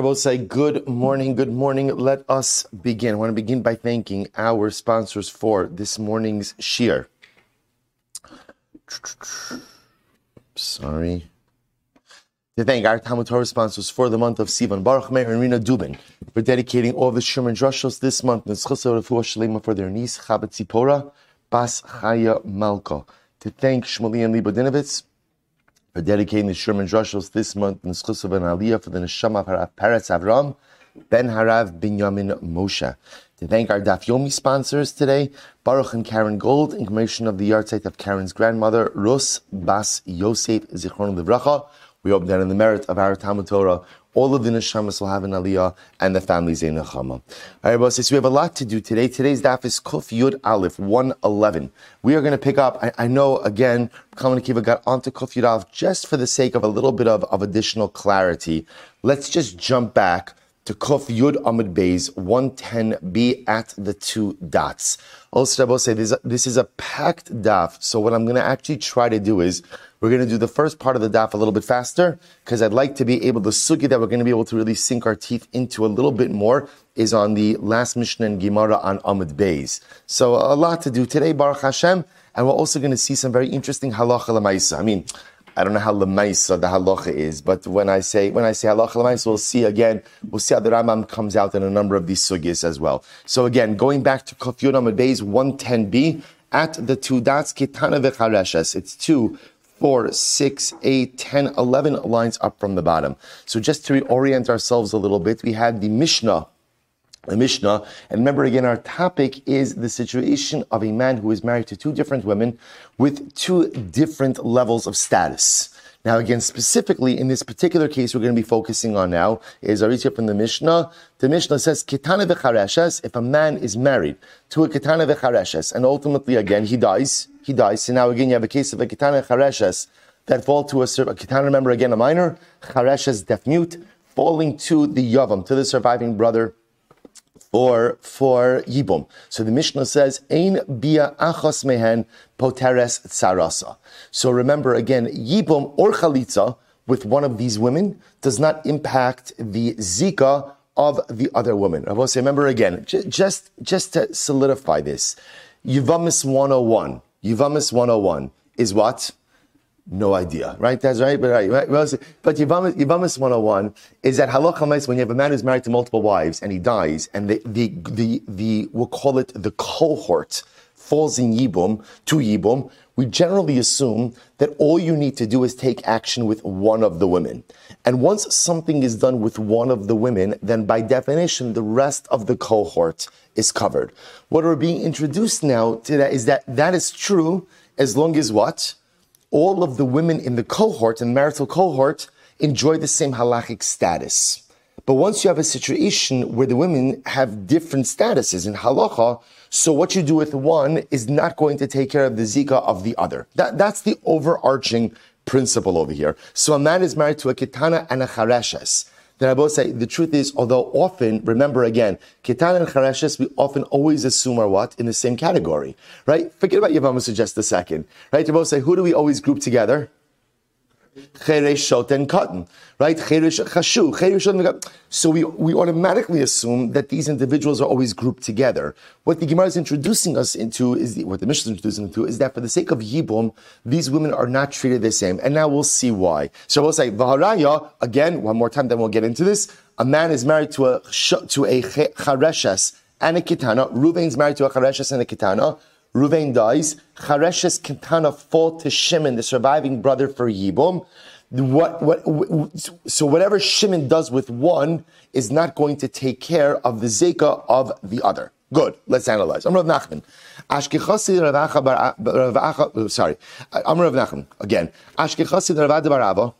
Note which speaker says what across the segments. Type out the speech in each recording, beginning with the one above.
Speaker 1: I will say good morning, good morning. Let us begin. I want to begin by thanking our sponsors for this morning's shear. Sorry. To thank our Talmud Torah sponsors for the month of Sivan, Baruch Meir and Rina Dubin, for dedicating all the Sherman Drushos this month, and Shalema for their niece, Chabad Tzipora, Bas Chaya Malka. To thank Shmuley and Libodinovitz for dedicating the Sherman Drushos this month in Schusav and Aliyah for the Neshama Harav Peretz Avram, Ben Harav Binyamin Moshe. To thank our Daf Yomi sponsors today, Baruch and Karen Gold, in commemoration of the yahrzeit of Karen's grandmother, Rus Bas Yosef Zichron Livracha. We hope that in the merit of our Talmud Torah, all of the neshamas will have an aliyah and the families in nechama. All right, so we have a lot to do today. Today's daf is Kuf Yud Aleph 111. We are going to pick up, I, I know again, Kalman Akiva got onto Kuf Yud Aleph just for the sake of a little bit of, of additional clarity. Let's just jump back to Kuf Yud Amud Beis 110b at the two dots. Also, I will say this, this is a packed daf, so what I'm going to actually try to do is we're going to do the first part of the daf a little bit faster because I'd like to be able to sugi that we're going to be able to really sink our teeth into a little bit more is on the last Mishnah and Gemara on Amud Beis. So a lot to do today, Baruch Hashem, and we're also going to see some very interesting halacha lemaisa. I mean, I don't know how lemaisa the halacha is, but when I say when I say halacha lemaisa, we'll see again. We'll see how the Rambam comes out in a number of these sugis as well. So again, going back to Kofyud Amud Beis 110b at the two dots kitana v'chareshes. It's two four, six, eight, ten, eleven lines up from the bottom. So just to reorient ourselves a little bit, we had the Mishnah the Mishnah. And remember again, our topic is the situation of a man who is married to two different women with two different levels of status. Now, again, specifically in this particular case, we're going to be focusing on now is Aritia from the Mishnah. The Mishnah says, Kitana v'chareshes, if a man is married to a Kitana v'chareshes, and ultimately, again, he dies, he dies. So now, again, you have a case of a Kitana v'chareshes that fall to a, a Kitana, remember again, a minor, chareshes, deaf mute, falling to the Yavam, to the surviving brother for for Yibum. So the Mishnah says, Ein bia achos mehen poteres tsarasa. So remember again, Yibum or Chalitza with one of these women does not impact the Zika of the other woman. I will say, remember again, just, just to solidify this, Yivamis 101, Yivamis 101 is what? No idea, right? That's right, but right. right? But Yivamis, Yivamis 101 is that halacha when you have a man who's married to multiple wives and he dies, and the the the, the we'll call it the cohort falls in Yibum to Yibum. We generally assume that all you need to do is take action with one of the women. And once something is done with one of the women, then by definition, the rest of the cohort is covered. What we're being introduced now to that is that that is true as long as what? All of the women in the cohort, in marital cohort, enjoy the same halachic status. But once you have a situation where the women have different statuses in halacha, so what you do with one is not going to take care of the zika of the other. That, that's the overarching principle over here. So a man is married to a kitana and a chareshes then I both say the truth is, although often, remember again, Kitan and Chareshes, we often always assume are what? In the same category, right? Forget about Yavama just a second, right? To both say, who do we always group together? And Cotton, right? Cheresh, Chashu, So we, we automatically assume that these individuals are always grouped together. What the Gemara is introducing us into is, the, what the Mishnah is introducing into is that for the sake of Yibum, these women are not treated the same. And now we'll see why. So we'll say, Vaharaya, again, one more time, then we'll get into this. A man is married to a, to a Chareshes and a Kitana. Ruvain's married to a Chareshes and a Kitana. Ruvain dies. Chareshes Kintana fall to Shimon, the surviving brother for Yibum. What, what, so whatever Shimon does with one is not going to take care of the Zeka of the other. Good. Let's analyze. I'm Rav Nachman. Ashkechasi Rav uh, sorry. I'm Rav Nachman. Again. Ashkechasi Rav Barava.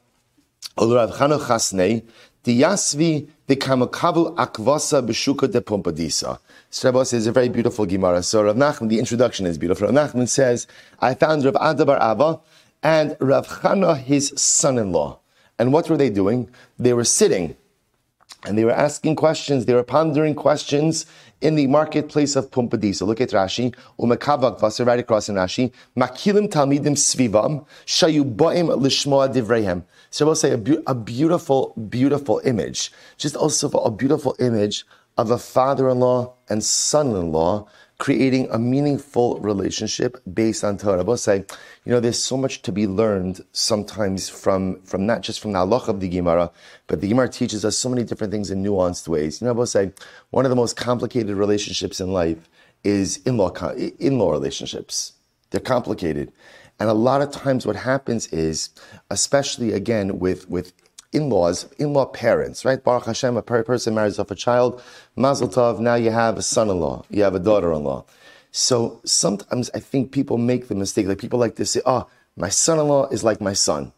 Speaker 1: Rav Chano Chasnei. Diyasvi the kamakavu akvasa b'shuka de Pumbedisa. Shabbos is a very beautiful Gemara. So Rav Nachman, the introduction is beautiful. Rav Nachman says, I found Rav Adabar Abba and Rav Chana, his son-in-law. And what were they doing? They were sitting and they were asking questions, they were pondering questions in the marketplace of Pumbedisa. Look at Rashi, Umakavak Vaser, right across in Rashi, Makilim Talmidim Svivam, Shayubaim Lishmoa Divrehem. So I will say a, be- a beautiful, beautiful image. Just also a beautiful image of a father-in-law and son-in-law creating a meaningful relationship based on Torah. I say, you know, there's so much to be learned sometimes from, from not just from the halach of the Gemara, but the Gemara teaches us so many different things in nuanced ways. You know, I say, one of the most complicated relationships in life is in-law, in-law relationships. They're complicated. And a lot of times what happens is, especially again with, with in-laws, in-law parents, right? Baruch Hashem, a person marries off a child, Mazel Tov, now you have a son-in-law, you have a daughter-in-law. So sometimes I think people make the mistake, like people like to say, oh, my son-in-law is like my son.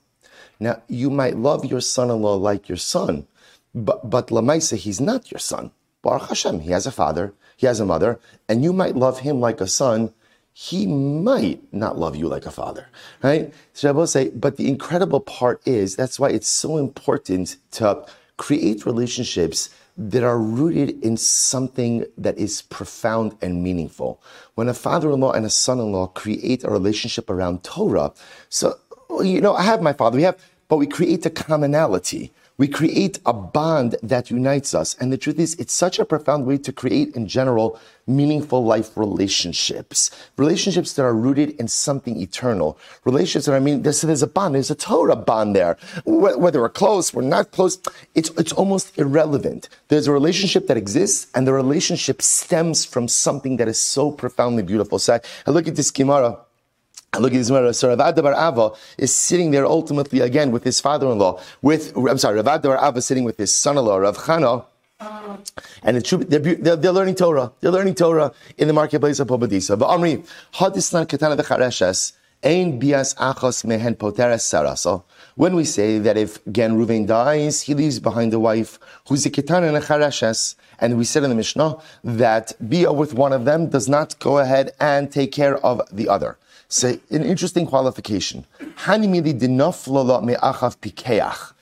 Speaker 1: Now, you might love your son-in-law like your son, but, but Lamaisa, he's not your son. Baruch Hashem, he has a father, he has a mother, and you might love him like a son, he might not love you like a father, right? So I will say, but the incredible part is that's why it's so important to create relationships that are rooted in something that is profound and meaningful. When a father-in-law and a son-in-law create a relationship around Torah, so you know, I have my father, we have, but we create a commonality. We create a bond that unites us. And the truth is, it's such a profound way to create, in general, meaningful life relationships. Relationships that are rooted in something eternal. Relationships that, I mean, there's, there's a bond, there's a Torah bond there. Whether we're close, we're not close, it's, it's almost irrelevant. There's a relationship that exists, and the relationship stems from something that is so profoundly beautiful. So I, I look at this Gemara. Look at this Gemara. So Rav Bar Ava is sitting there ultimately again with his father-in-law. With I'm sorry, Rav Bar Ava sitting with his son-in-law, Rav Chana. And they're, they're, they're, learning Torah. They're learning Torah in the marketplace of Pumbedisa. But Amri, hadisnan katana v'chareshes, ein bias achos mehen poteres saraso. When we say that if again Ruvain dies, he leaves behind a wife who's a ketana and a chareshes, and we said in the Mishnah that bia with one of them does not go ahead and take care of the other. Say an interesting qualification. Hanimili me'achav pikeach.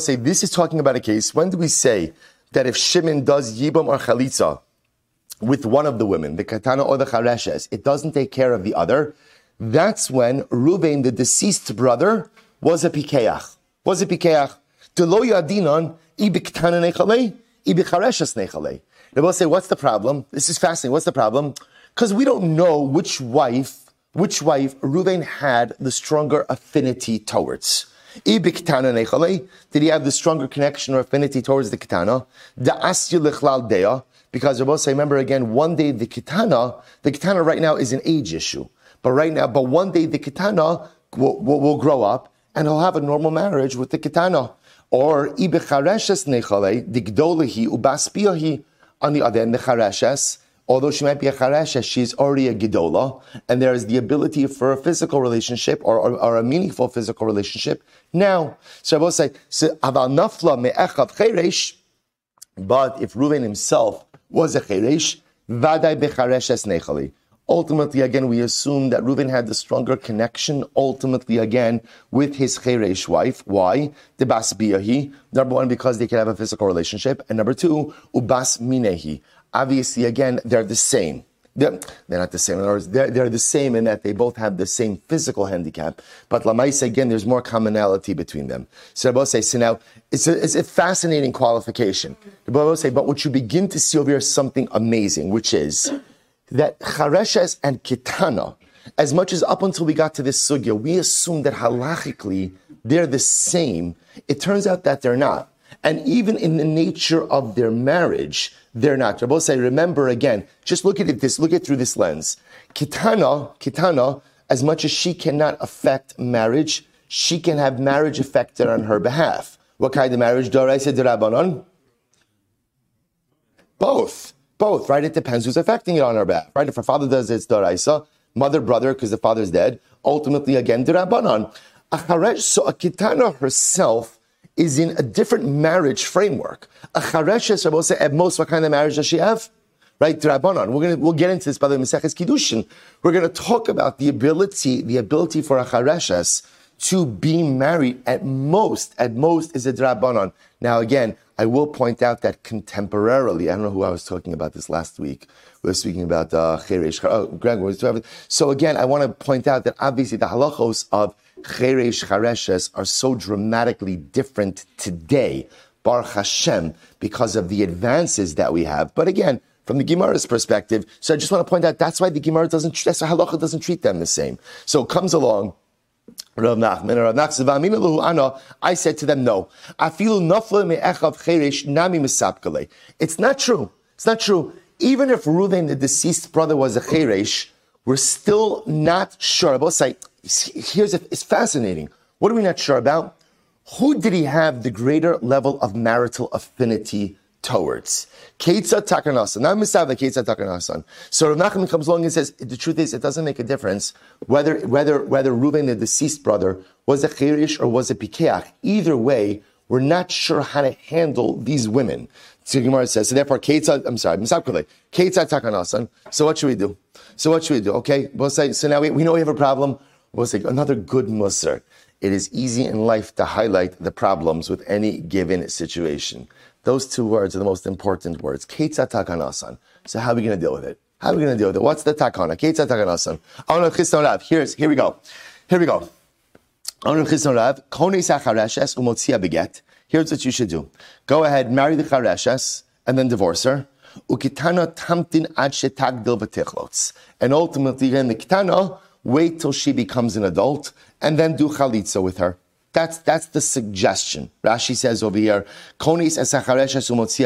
Speaker 1: Say this is talking about a case. When do we say that if Shimon does yibam or chalitza with one of the women, the katana or the chareshes, it doesn't take care of the other? That's when Ruvain, the deceased brother, was a pikeach. Was a pikeach. Delo yadinan ibiktana nechalei, nechalei. Rabbi say, what's the problem? This is fascinating. What's the problem? Because we don't know which wife which wife Reuven had the stronger affinity towards. Did he have the stronger connection or affinity towards the kitana? Because Rabbi remember again, one day the kitana, the kitana right now is an age issue. But right now, but one day the kitana will, will, will grow up and he'll have a normal marriage with the kitana. Or ibichareshes nechale, digdolehi ubaspiyahi. On the other hand, the although she might be a charesha, she's already a gidola, and there is the ability for a physical relationship or, or, or a meaningful physical relationship now. So I will say, aval nafla me'echav cheresh, but if Reuven himself was a cheresh, vaday bechareshes nechali. Ultimately, again, we assume that Reuven had the stronger connection, ultimately, again, with his Cheresh wife. Why? The Bas Biyahi. Number one, because they can have a physical relationship. And number two, Ubas Minehi obviously, again, they're the same. They're, they're not the same. In other words, they're, they're, the same in that they both have the same physical handicap. But Lamaisa, again, there's more commonality between them. So Rabbi say, so now, it's a, it's a fascinating qualification. Rabbi say, but what you begin to see over here is something amazing, which is that Chareshes and Kitana, as much as up until we got to this sugya, we assumed that halachically they're the same. It turns out that they're not. And even in the nature of their marriage, they're not. Rabbi say, remember again, just look at it this, look at through this lens. Kitana, Kitana, as much as she cannot affect marriage, she can have marriage affected on her behalf. What kind of marriage? Doraisa Dirabanon? Both. Both, right? It depends who's affecting it on her behalf, right? If her father does it, it's Doraisa. Mother, brother, because the father's dead. Ultimately, again, Dirabanon. So a Kitana herself is in a different marriage framework. A chareshes, Rabbi say, at most, what kind of marriage does she have? Right, Drabanan. We're gonna we'll get into this by the Maseches Kiddushin. We're gonna talk about the ability, the ability for a chareshes to be married at most, at most is a drabanon. Now again, I will point out that contemporarily, I don't know who I was talking about this last week. We were speaking about uh. Oh, Greg So again, I want to point out that obviously the halachos of Cheresh Chareshes are so dramatically different today, Baruch Hashem, because of the advances that we have. But again, from the Gemara's perspective, so I just want to point out that's why the Gemara doesn't, that's why halacha doesn't treat them the same. So comes along Rav Nachman, Rav Nachman, I said to them, no. It's not true. It's not true. Even if Reuven, the deceased brother, was a cheresh, we're still not sure. I both say, here's a, it's fascinating. What are we not sure about? Who did he have the greater level of marital affinity towards. Ketza Takarnasan, not Misavna Ketza Takarnasan. So Rav Nachman comes along and says, the truth is, it doesn't make a difference whether whether whether Reuven, the deceased brother, was a Cherish or was a Pikeach. Either way, we're not sure how to handle these women. So Gemara says, so therefore, Ketza, I'm sorry, Misavkale, Ketza Takarnasan. So what should we do? So what should we do? Okay, we'll say, so now we, we know we have a problem. We'll another good Musar. It is easy in life to highlight the problems with any given situation. Those two words are the most important words. Ketzat takanasan. So how are we going to deal with it? How are we going to deal with it? What's the takana? Ketzat takanasan. Rav. Here's, here we go. Here we go. Here's what you should do. Go ahead, marry the chareshes, and then divorce her. And ultimately, in the kitana, wait till she becomes an adult, and then do chalitza with her. That's, that's the suggestion. Rashi says over here, Konis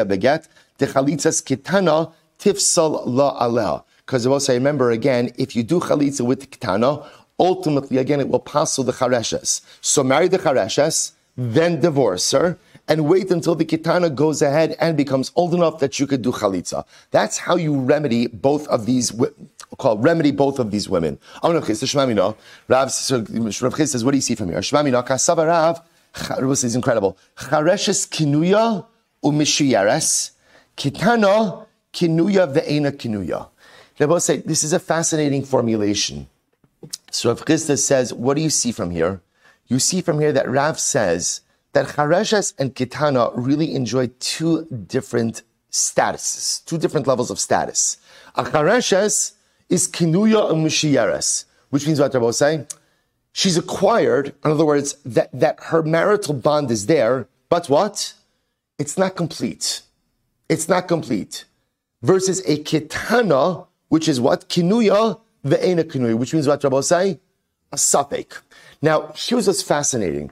Speaker 1: beget, kitana tifsal la aleha. Because also remember again, if you do chalitza with kitana, ultimately again it will pass the chareshes. So marry the chareshes, then divorce her, and wait until the kitana goes ahead and becomes old enough that you could do chalitza. That's how you remedy both of these, call remedy both of these women. Rav says, what do you see from here? Shmamina, kasava Rav, this is incredible. Chareshes kinuya umishiyares, kitana kinuya ve'ena kinuya. Both say, this is a fascinating formulation. So Rav Chisda says, what do you see from here? You see from here that Rav says, that Chareshes and Kitana really enjoy two different statuses, two different levels of status. A Chareshes is Kinuya and Mishiyeres, which means what Rabbi was saying? She's acquired, in other words, that, that her marital bond is there, but what? It's not complete. It's not complete. Versus a Kitana, which is what? Kinuya, ve'ena Kinuya, which means what Rabbi saying? A suffix. Now, here's what's fascinating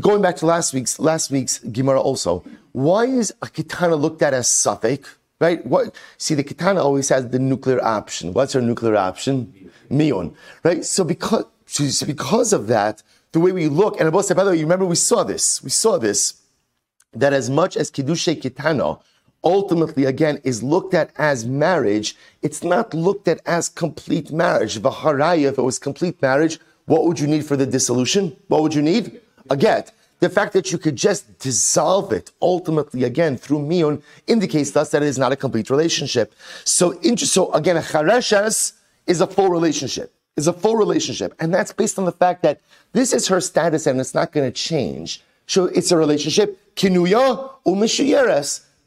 Speaker 1: going back to last week's last week's Gemara also, why is a kitana looked at as suffix? Right? What see the kitana always has the nuclear option. What's her nuclear option? Mion. Right? So because because of that, the way we look, and I both said by the way, you remember we saw this. We saw this that as much as kiddushay kitana ultimately again is looked at as marriage, it's not looked at as complete marriage. Vaharaya, if it was complete marriage, what would you need for the dissolution? What would you need? A get. The fact that you could just dissolve it ultimately again through miyun indicates to us that it is not a complete relationship. So, so again, a chareshes is a full relationship. Is a full relationship, and that's based on the fact that this is her status and it's not going to change. So it's a relationship kinuya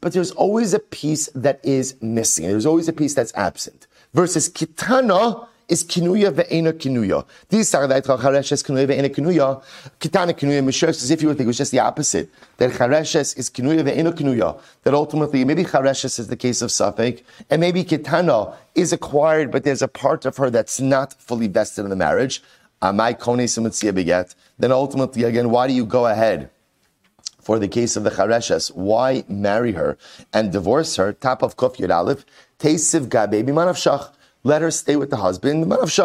Speaker 1: but there's always a piece that is missing. There's always a piece that's absent. Versus kitana is kinuya ve'ena kinuya. These are saradait chareshes kinuya ve'ena kinuya. Kitana kinuya mishras as if you would think it was just the opposite. That chareshes is kinuya ve'ena kinuya. That ultimately maybe chareshes is the case of Safek, and maybe kitana is acquired, but there's a part of her that's not fully vested in the marriage. Amai beget. Then ultimately again, why do you go ahead? For the case of the chareshes, why marry her and divorce her? Top of Kuf Yud Aleph, Teisiv Gabe Bimanav Shach let her stay with the husband. Because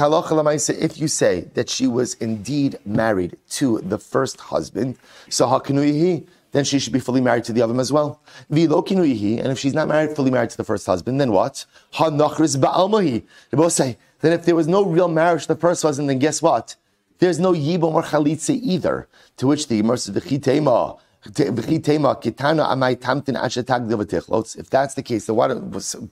Speaker 1: halacha if you say that she was indeed married to the first husband, so hakinuyihi, then she should be fully married to the other as well. And if she's not married, fully married to the first husband, then what? They both say, then if there was no real marriage the first husband, then guess what? There's no yibum or chalitza either. To which the immersive the chitema, If that's the case, then what,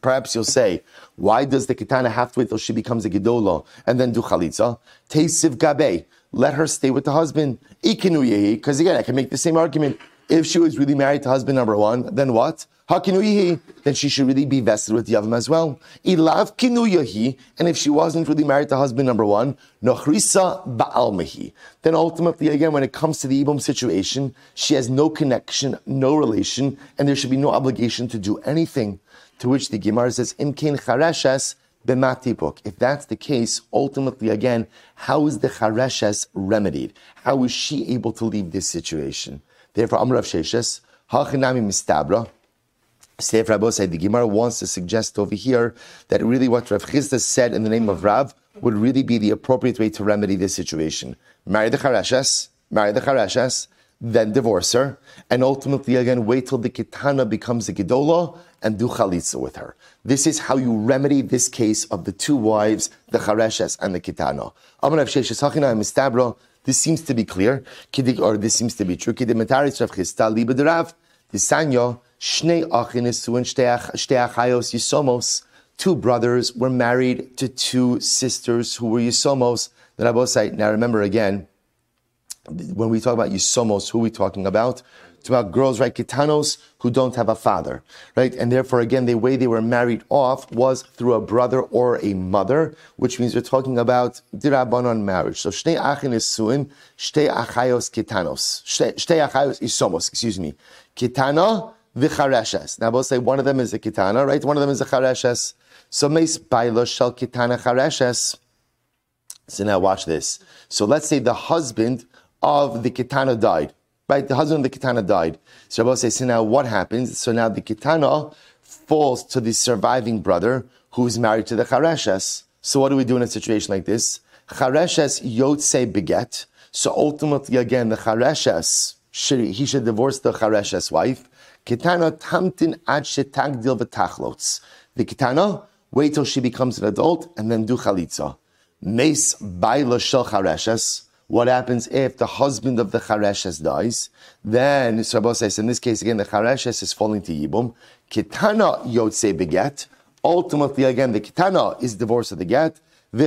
Speaker 1: perhaps you'll say, why does the kitana have to wait till she becomes a gedola and then do chalitza? Teisiv gabe, let her stay with the husband. Because again, I can make the same argument. If she was really married to husband number one, then what? Hakinuyihi, then she should really be vested with Yavam as well. Ilav kinuyahi, and if she wasn't really married to husband number one, nochrisa ba'almahi. Then ultimately, again, when it comes to the Ibum situation, she has no connection, no relation, and there should be no obligation to do anything. To which the Gemara says, Imkin chareshes b'matipuk. If that's the case, ultimately, again, how is the chareshes remedied? How is she able to leave this situation? Therefore, Amr of Sheshes, Hachinami Mistabra, Seif Rabbi said the Gemara wants to suggest over here that really what Rav Chisda said in the name of Rav would really be the appropriate way to remedy this situation. Marry the Charashas, marry the Charashas, then divorce her, and ultimately again wait till the Kitana becomes a Gedola and do Chalitza with her. This is how you remedy this case of the two wives, the Charashas and the Kitana. This seems to be clear, or this seems to be true. Shnei achin ach shtei achayos yisomos. Two brothers were married to two sisters who were yisomos. The Rabbosai. Now remember again, when we talk about yisomos, who are we talking about? It's about girls, right? Kitanos who don't have a father, right? And therefore, again, the way they were married off was through a brother or a mother, which means we're talking about dirabanon marriage. So shnei achin is suin, shtei achayos kitanos, shtei achayos isomos, excuse me. Kitana v'chareshes. Now, we'll say one of them is a kitana, right? One of them is a chareshes. So, meis bailo shel kitana chareshes. So now watch this. So let's say the husband of the kitana died, right? The husband of the kitana died. So Rabbi says, so now what happens? So now the kitana falls to the surviving brother who's married to the chareshes. So what do we do in a situation like this? Chareshes yotse beget. So ultimately, again, the chareshes, he should divorce the chareshes wife. Kitana tamtin ad shetagdil v'tachlots. The kitana, wait till she becomes an adult and then do chalitza. Meis baila shel chareshes. What happens if the husband of the chareshes dies? Then, Rabbi says, in this case again, the chareshes is falling to yibum. Kitana yotze beget. Ultimately, again, the kitana is divorce of the get. The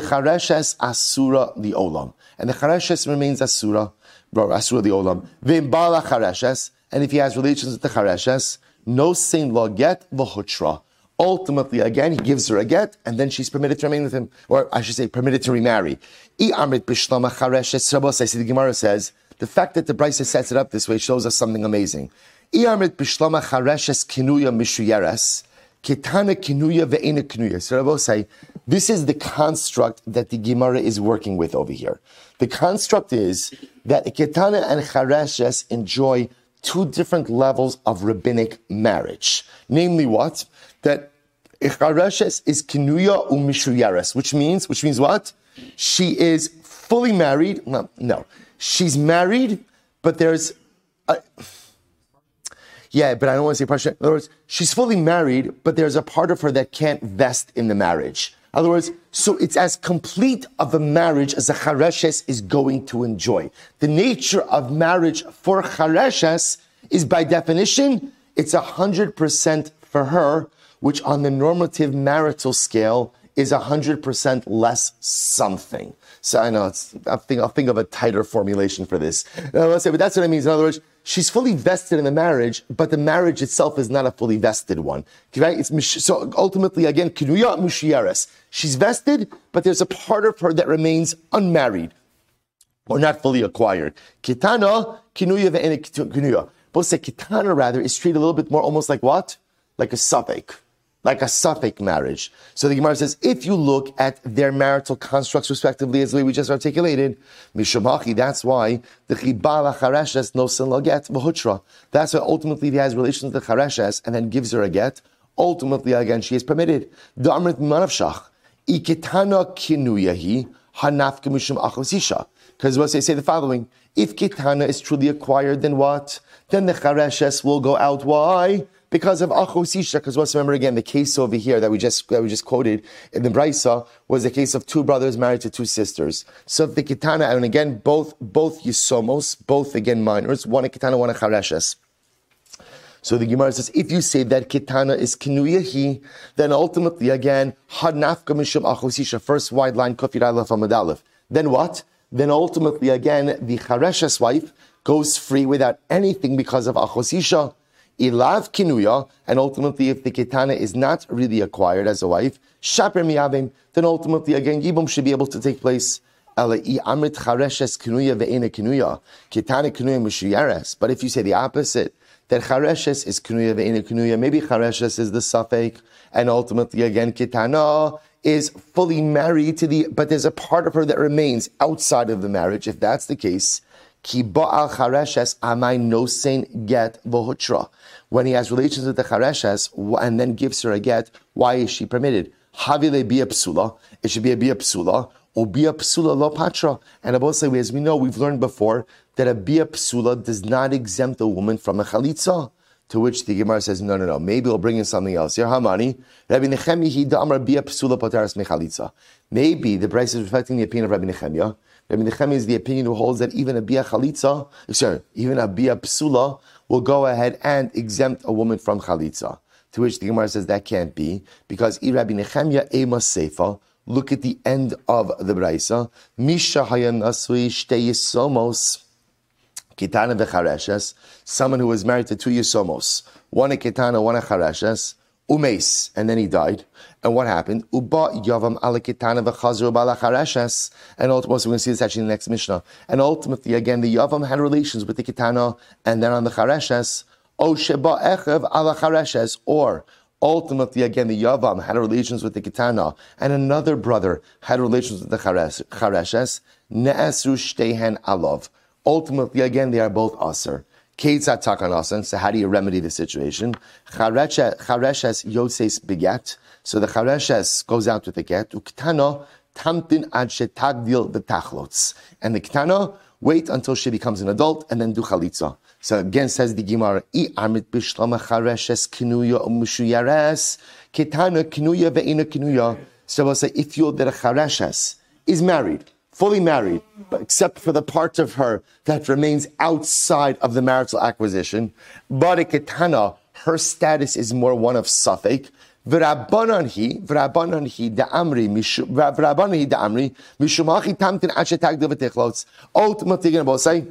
Speaker 1: asura the olam. And the chareshes remains asura, asura the olam. V'imbala chareshes and if he has relations with the Chareshes, no same law get v'hutra. Ultimately, again, he gives her a get, and then she's permitted to remain with him, or I should say, permitted to remarry. I amrit chareshes rabos. the Gemara says the fact that the Brisa sets it up this way shows us something amazing. I amrit b'shlama chareshes kinuya mishuyeres. Ketana kinuya ve'ena kinuya. So say, this is the construct that the Gemara is working with over here. The construct is that Ketana and Chareshes enjoy two different levels of rabbinic marriage. Namely what? That Ichareshes is kinuya umishuyares, which means, which means what? She is fully married. No, no. She's married, but there's a, yeah, but I don't want to say partial. In other words, she's fully married, but there's a part of her that can't vest in the marriage. In other words, so it's as complete of a marriage as a chareshes is going to enjoy. The nature of marriage for chareshes is by definition, it's a hundred percent for her, which on the normative marital scale is a hundred percent less something. So I know it's, I'll think, I'll think of a tighter formulation for this. Uh, let's say, but that's what it means. In other words, she's fully vested in the marriage, but the marriage itself is not a fully vested one. It's, so ultimately, again. She's vested, but there's a part of her that remains unmarried or not fully acquired. Kitana, kinuya ve'ene eh, kinuya. Both say kitana rather is treated a little bit more almost like what? Like a suffix like a suffix marriage. So the Gemara says, if you look at their marital constructs respectively, as we just articulated, Mishamachi, that's why the Chibala Chareshes no sin get v'hutra. That's why ultimately he has relations with the Chareshes and then gives her a get. Ultimately, again, she is permitted. Da'amrit manavshach, ikitana kinuyahi, hanafka mishum achosisha. Because what they say the following, if kitana is truly acquired, then what? Then the chareshes will go out. Why? Because of achosisha. Because let's remember again the case over here that we just that we just quoted in the brisa was the case of two brothers married to two sisters. So the kitana and again both both yisomos, both again minors, one a kitana, one a chareshes. So the Gemara says, if you say that kitana is kinuyahi, then ultimately again, had nafka mishum achosisha, first wide line kufir alef aleph. Then what? Then ultimately again, the chareshes wife goes free without anything because of achosisha. Ilav kinuya, and ultimately if the kitana is not really acquired as a wife, shaper miyavim, then ultimately again, yibum should be able to take place. But if you say the opposite, that chareshes is knuya ve'ena knuya. Maybe chareshes is the suffix, and ultimately again kitana is fully married to the, but there's a part of her that remains outside of the marriage. If that's the case, ki ba'al chareshes amai no sain get v'hutra. When he has relations with the chareshes and then gives her a get, why is she permitted? Havile be a psula. It should be a be a psula. Or be a psula lo patra. And say, as we know, we've learned before that a bia psula does not exempt a woman from a chalitza. To which the Gemara says, no, no, no. Maybe we'll bring in something else. Here, Hamani, Rabbi Nechemi hi da'amar bia psula pataras mechalitza. Maybe the brisa is reflecting the opinion of Rabbi Nechemia. Rabbi Nechemia is the opinion who holds that even a bia chalitza, sorry, even a bia psula will go ahead and exempt a woman from chalitza. To which the Gemara says that can't be because Rabbi Nechemia ema seifa. Look at the end of the brisa. Misha hayan asui somos. Kitana v'chareshes, someone who was married to two Yisomos, one a Kitana, one a Chareshes, Umes, and then he died. And what happened? Uba yavam ala Kitana v'chazru and ultimately, we're going to see this actually in the next Mishnah. And ultimately, again, the Yavam had relations with the Kitana, and then on the Chareshes, or Ultimately, again, the Yavam had relations with the Kitana, and another brother had relations with the Chareshes. Shtehen alov. Ultimately, again, they are both aser. So how do you remedy the situation? Chareshes yoses beget. So the chareshes goes out with the get. Uktano tamtin ad shetagdil v'tachlots. And the ktana wait until she becomes an adult and then do chalitza. So again says the Gemara, I amit bishlama chareshes kinuya umushuyares kitana kinuya ve'ina kinuya. So we'll say if you're a chareshes is married fully married, except for the part of her that remains outside of the marital acquisition. But a ketana, her status is more one of devatichlotz. Ultimately, going to say,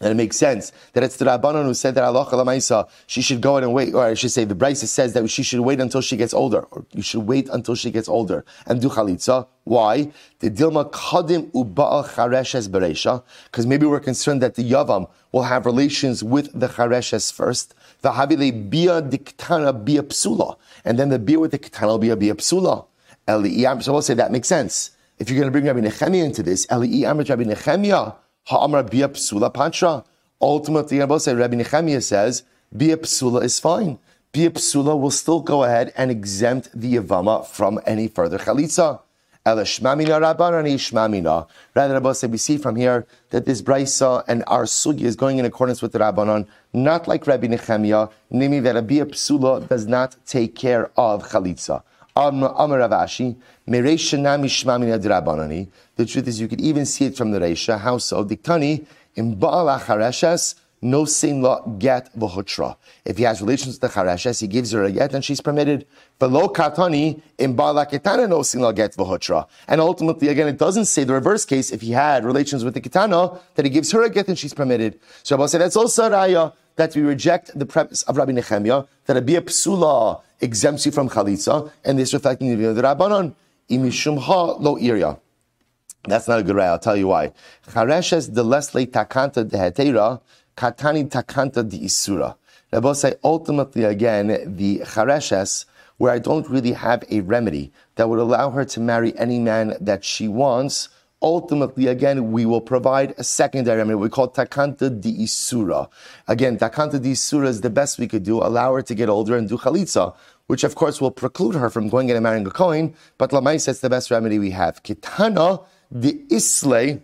Speaker 1: and it makes sense that it's the Rabbanon who said that Allah Lamaisa, she should go in and wait, or I should say the Brisa says that she should wait until she gets older, or you should wait until she gets older and do Chalitza. Why? The Dilma Kadim Uba'al Chareshes Beresha, because maybe we're concerned that the Yavam will have relations with the Chareshes first. The Habile Bia Diktana Bia Psula, and then the Bia with the Ketana will be a Bia Psula. Eli so we'll say that makes sense. If you're going to bring Rabbi Nechemia into this, Eli Rabbi Nechemia, Ha'amar bia psula pancha. Ultimately, Rabbi Nechemiah says bia psula is fine. Bia psula will still go ahead and exempt the Yavama from any further chalitza. Rather, Rabbi said, we see from here that this brisa and our sugi is going in accordance with the Rabbanon, not like Rabbi Nechemiah, namely that a bia psula does not take care of chalitza. The truth is, you could even see it from the Reisha. How so? Diktani, in Baal Achareshes, no sin law get v'hotra. If he has relations with the chareshes, he gives her a get and she's permitted. Below katani in bala ketana no sin law get v'hotra. And ultimately, again, it doesn't say the reverse case. If he had relations with the ketana, that he gives her a get and she's permitted. So I'll say that's also raya that we reject the premise of Rabbi Nechemia that a bia psula exempts you from chalitza, and this reflecting the view of the Rabbanon imishum ha lo iria. That's not a good way. I'll tell you why. Chareshes de lesle takanta de hetera, katani takanta de isura. Rabbi say ultimately again the chareshes where I don't really have a remedy that would allow her to marry any man that she wants. Ultimately, again, we will provide a secondary remedy. We call takanta di isura. Again, takanta di isura is the best we could do. Allow her to get older and do chalitza which of course will preclude her from going and marrying a Kohen, but Lamai says the best remedy we have. Kitana di Isle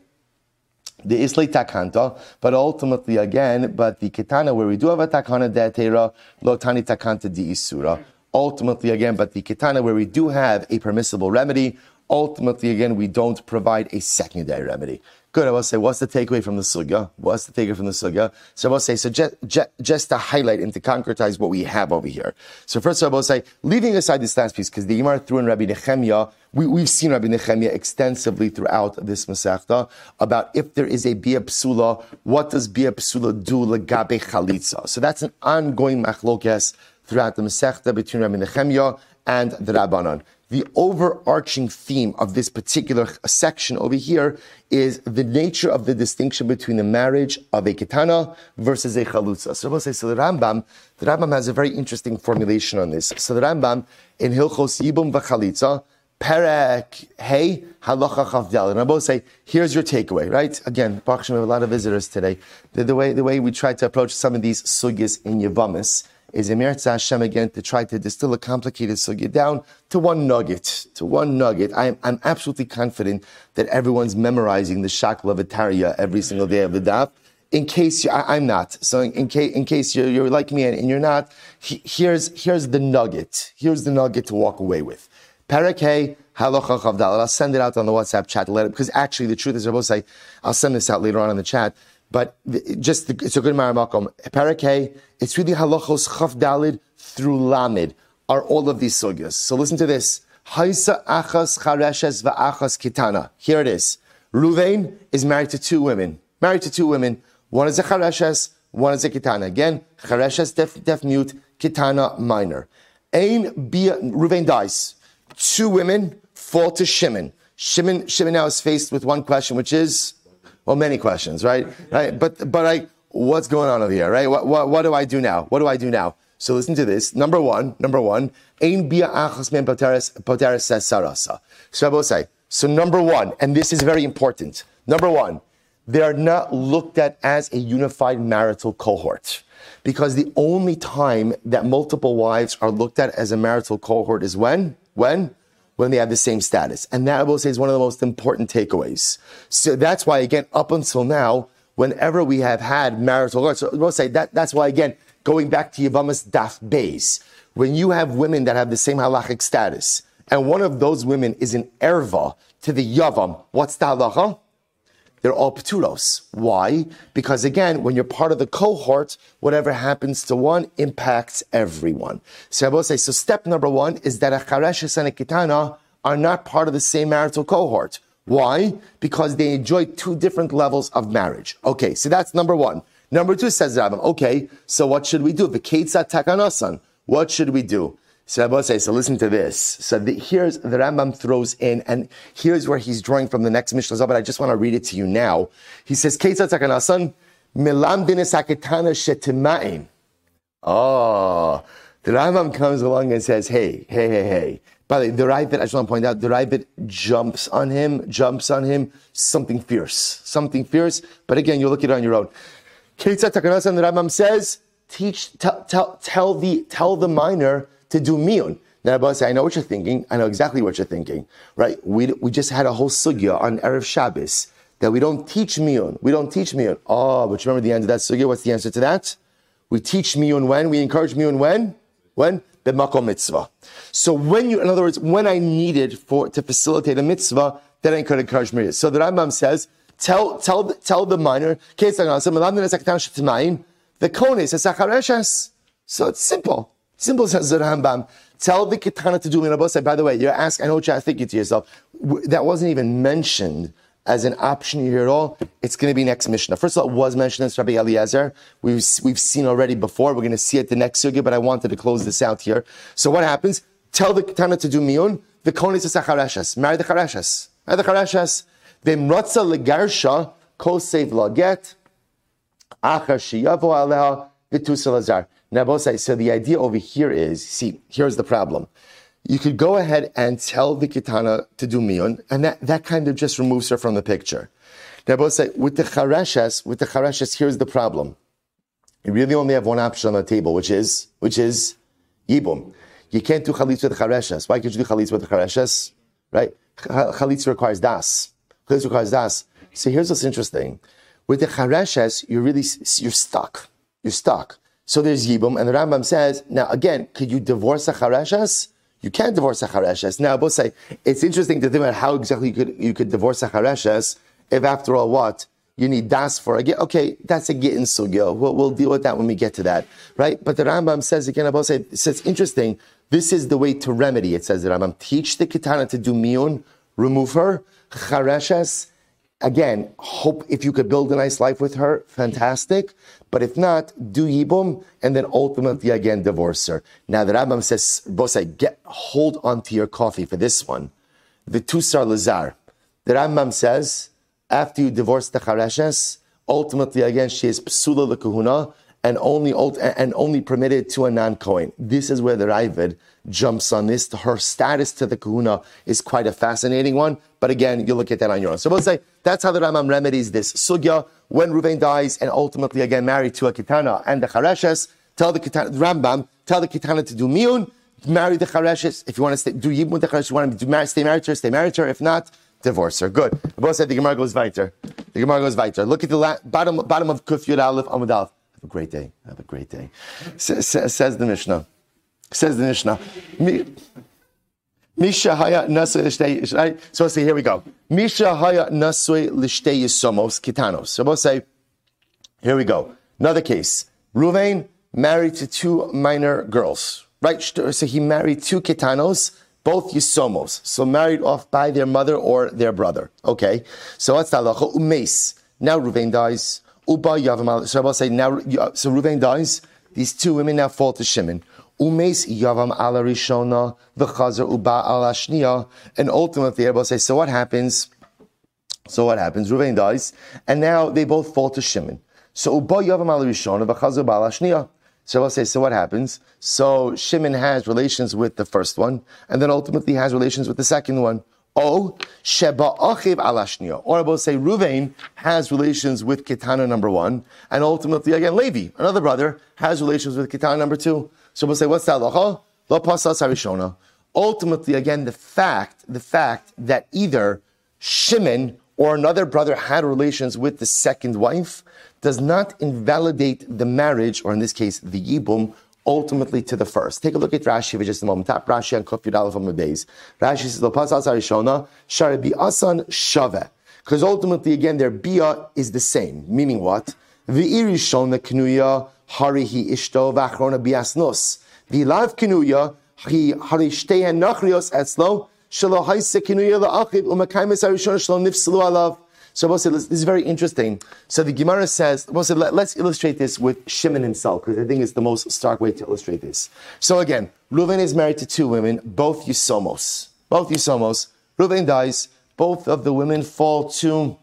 Speaker 1: the isle takanta, but ultimately again, but the kitana where we do have a takana de'atera, lo tani takanta di isura. Ultimately again, but the kitana where we do have a permissible remedy, ultimately again we don't provide a secondary remedy. Good. I will say, what's the takeaway from the sugya? What's the takeaway from the sugya? So I will say, so just, just, just, to highlight and to concretize what we have over here. So first I will say, leaving aside this last piece, because the Gemara threw in Rabbi Nechemia, we, have seen Rabbi Nechemia extensively throughout this Masechta about if there is a Bia Psula, what does Bia Psula do legabe chalitza? So that's an ongoing machlokes throughout the Masechta between Rabbi Nechemia and the Rabbanon the overarching theme of this particular section over here is the nature of the distinction between the marriage of a ketana versus a chalutza. So, I will say, so the Rambam, the Rambam has a very interesting formulation on this. So the Rambam in Hilchos Yibum v'chalitza, Perek Hey Halacha Chaf Daled. And I both say, here's your takeaway, right? Again, Baruch we have a lot of visitors today. The, the, way the way we try to approach some of these sugis in Yavamis is Emir Hashem again to try to distill a complicated sugya down to one nugget, to one nugget. I'm, I'm absolutely confident that everyone's memorizing the Shakla Vitaria every single day of the daf. In case you, I, am not, so in, in, case, in case you're, you're like me and, and you're not, he, here's, here's the nugget. Here's the nugget to walk away with. Parakeh halacha chaf daled. I'll send it out on the WhatsApp chat let it, because actually the truth is, I will say, I'll send this out later on in the chat. But just it's a good maramakom. Parakeh, it's really halachos chaf dalid through lamid are all of these sugyas. So listen to this. Haisa achas chareshes va'achas kitana. Here it is. Ruvain is married to two women. Married to two women. One is a chareshes, one is a kitana. Again, chareshes def, def mute, kitana minor. Ein bia, Ruvain dies. Two women fall to Shimon. Shimon, Shimon now is faced with one question, which is, well, many questions, right? Right? But, but I, what's going on over here, right? What, what, what do I do now? What do I do now? So listen to this. Number one, number one, ein bia achas men poteres says sarasa. So I will say, so number one, and this is very important. Number one, they are not looked at as a unified marital cohort. Because the only time that multiple wives are looked at as a marital cohort is when? When? When they have the same status. And that I will say is one of the most important takeaways. So that's why, again, up until now, whenever we have had marital so we'll say that that's why again, going back to Yavamas Daf Beis, when you have women that have the same halachic status, and one of those women is an erva to the Yavam, what's the halacha? They're all pturos. Why? Because again, when you're part of the cohort, whatever happens to one impacts everyone. So I will say, so step number one is that a and a kitana are not part of the same marital cohort. Why? Because they enjoy two different levels of marriage. Okay, so that's number one. Number two says Rambam, okay, so what should we do? What should we do? So so listen to this. So the, here's the Rambam throws in, and here's where he's drawing from the next Mishnah, but I just want to read it to you now. He says, Keitza takanasan, milam dinis aketana shetimain. Oh, ah. the Rambam comes along and says, hey, hey, hey, hey. By the way, the Raavad, I just want to point out, the Raavad jumps on him, jumps on him, something fierce, something fierce. But again, you look at it on your own. Keitza takanasan, the Rambam says, teach, tell, tell the, tell the minor to do miyun. Now, Abba say, I know what you're thinking. I know exactly what you're thinking, right? We, we just had a whole sugya on Erev Shabbos that we don't teach miyun. We don't teach miyun. Oh, but you remember the end of that sugya? What's the answer to that? We teach miyun when? We encourage miyun when? When? B'makom mitzvah. So when you, in other words, when I needed for, to facilitate a mitzvah, then I could encourage miyun. So the Rambam says, tell, tell, tell the minor, the kones, so it's simple. Simple says the Rambam. Tell the Kitana to do Minabosai. By the way, you're asking, I know what you're thinking to yourself. That wasn't even mentioned as an option here at all. It's going to be next Mishnah. First of all, it was mentioned as Rabbi Eliezer. We've, we've seen already before. We're going to see it the next sugya, but I wanted to close this out here. So what happens? Tell the Kitana to do Miyun. The Konis is a Charashas. Marry the Charashas. Marry the Charashas. V'mrotza legarsha kosev laget. Achar shiyavo aleha v'tusa lazar. Say, so the idea over here is, see, here's the problem. You could go ahead and tell the kitana to do miyun, and that, that kind of just removes her from the picture. Now, say with the chareshes, with the chareshes, here's the problem. You really only have one option on the table, which is, which is yibum. You can't do chalitz with the chareshes. Why can't you do chalitz with the chareshes? Right? Chalitz requires das. Chalitz requires das. So here's what's interesting. With the chareshes, you're really, you're stuck. You're stuck. So there's Yibum, and the Rambam says, now again, could you divorce a chareshes? You can't divorce a chareshes. Now, both say, it's interesting to think about how exactly you could, you could divorce a chareshes if after all what? You need das for a get. Okay, that's a get in sugyo. We'll, we'll deal with that when we get to that, right? But the Rambam says again, about say, says interesting. This is the way to remedy. It says the Rambam teach the kitana to do miyun, remove her chareshes. Again, hope if you could build a nice life with her, fantastic. But if not, do yibum and then ultimately again divorce her. Now the Rambam says, Bosai, get hold on to your coffee for this one. The Tusar Lazar. The Rambam says after you divorce the Chareshes, ultimately again she is psula the kahuna and only and only permitted to a non-Kohen. This is where the Raavad jumps on this. Her status to the kahuna is quite a fascinating one. But again, you look at that on your own. So we'll say that's how the Rambam remedies this sugya when Ruvain dies and ultimately again married to a kitana and the chareshes. Tell the kitana, Rambam, tell the kitana to do miyun, marry the chareshes. If you want to stay, do yibum with the chareshes, you want to stay married to her, stay married to her. If not, divorce her. Good. Both said the Gemara goes weiter. The Gemara goes weiter. Look at the la- bottom, bottom of Kuf Aleph Amud Aleph. Have a great day. Have a great day. S- says the Mishnah. Says the Mishnah. Misha haya nasui right? So let's say here we go. Misha haya nasui lishtei yisomos kitanos. So we'll say, here we go. Another case. Ruvain married to two minor girls, right? So he married two kitanos both Yisomos, so married off by their mother or their brother. Okay, so what's the halacha? Umes. Now Ruvain dies. Uba Yavam. So I'll say now. Uh, so Ruvain dies. These two women now fall to Shimon. Umes Yavam ala Rishona v'chazer Uba ala Shnia. And ultimately, everybody say. So what happens? So what happens? Ruvain dies, and now they both fall to Shimon. So Uba Yavam ala Rishona v'chazer Uba ala Shnia. So I'll so what happens? So Shimon has relations with the first one, and then ultimately has relations with the second one. Oh, Sheba Achiv Alashnia. Or I will say Ruvain has relations with Kitana number one, and ultimately again Levi, another brother, has relations with Kitana number two. So we'll say, what's that halacha? Lo pasas harishona. Ultimately, again, the fact, the fact that either Shimon or another brother had relations with the second wife does not invalidate the marriage, or in this case, the yibum, ultimately to the first. Take a look at Rashi for just a moment. Tap Rashi and Kuf Yudalef on the base. Rashi says, Lopas Asarishona, Sharabi Asan Shave. Because ultimately, again, their bia is the same. Meaning what? V'irishona knuya harihi ishto v'achrona biasnos. V'ilav knuya hi harishtehen nachrios etzlo shelo haise knuya la'achib u'makaimis arishona shelo nifselu alav. So Rabbi said, this is very interesting. So the Gemara says, Rabbi said, let, us illustrate this with Shimon himself, because I think it's the most stark way to illustrate this. So again, Reuven is married to two women, both Yisomos. Both Yisomos. Reuven dies, both of the women fall to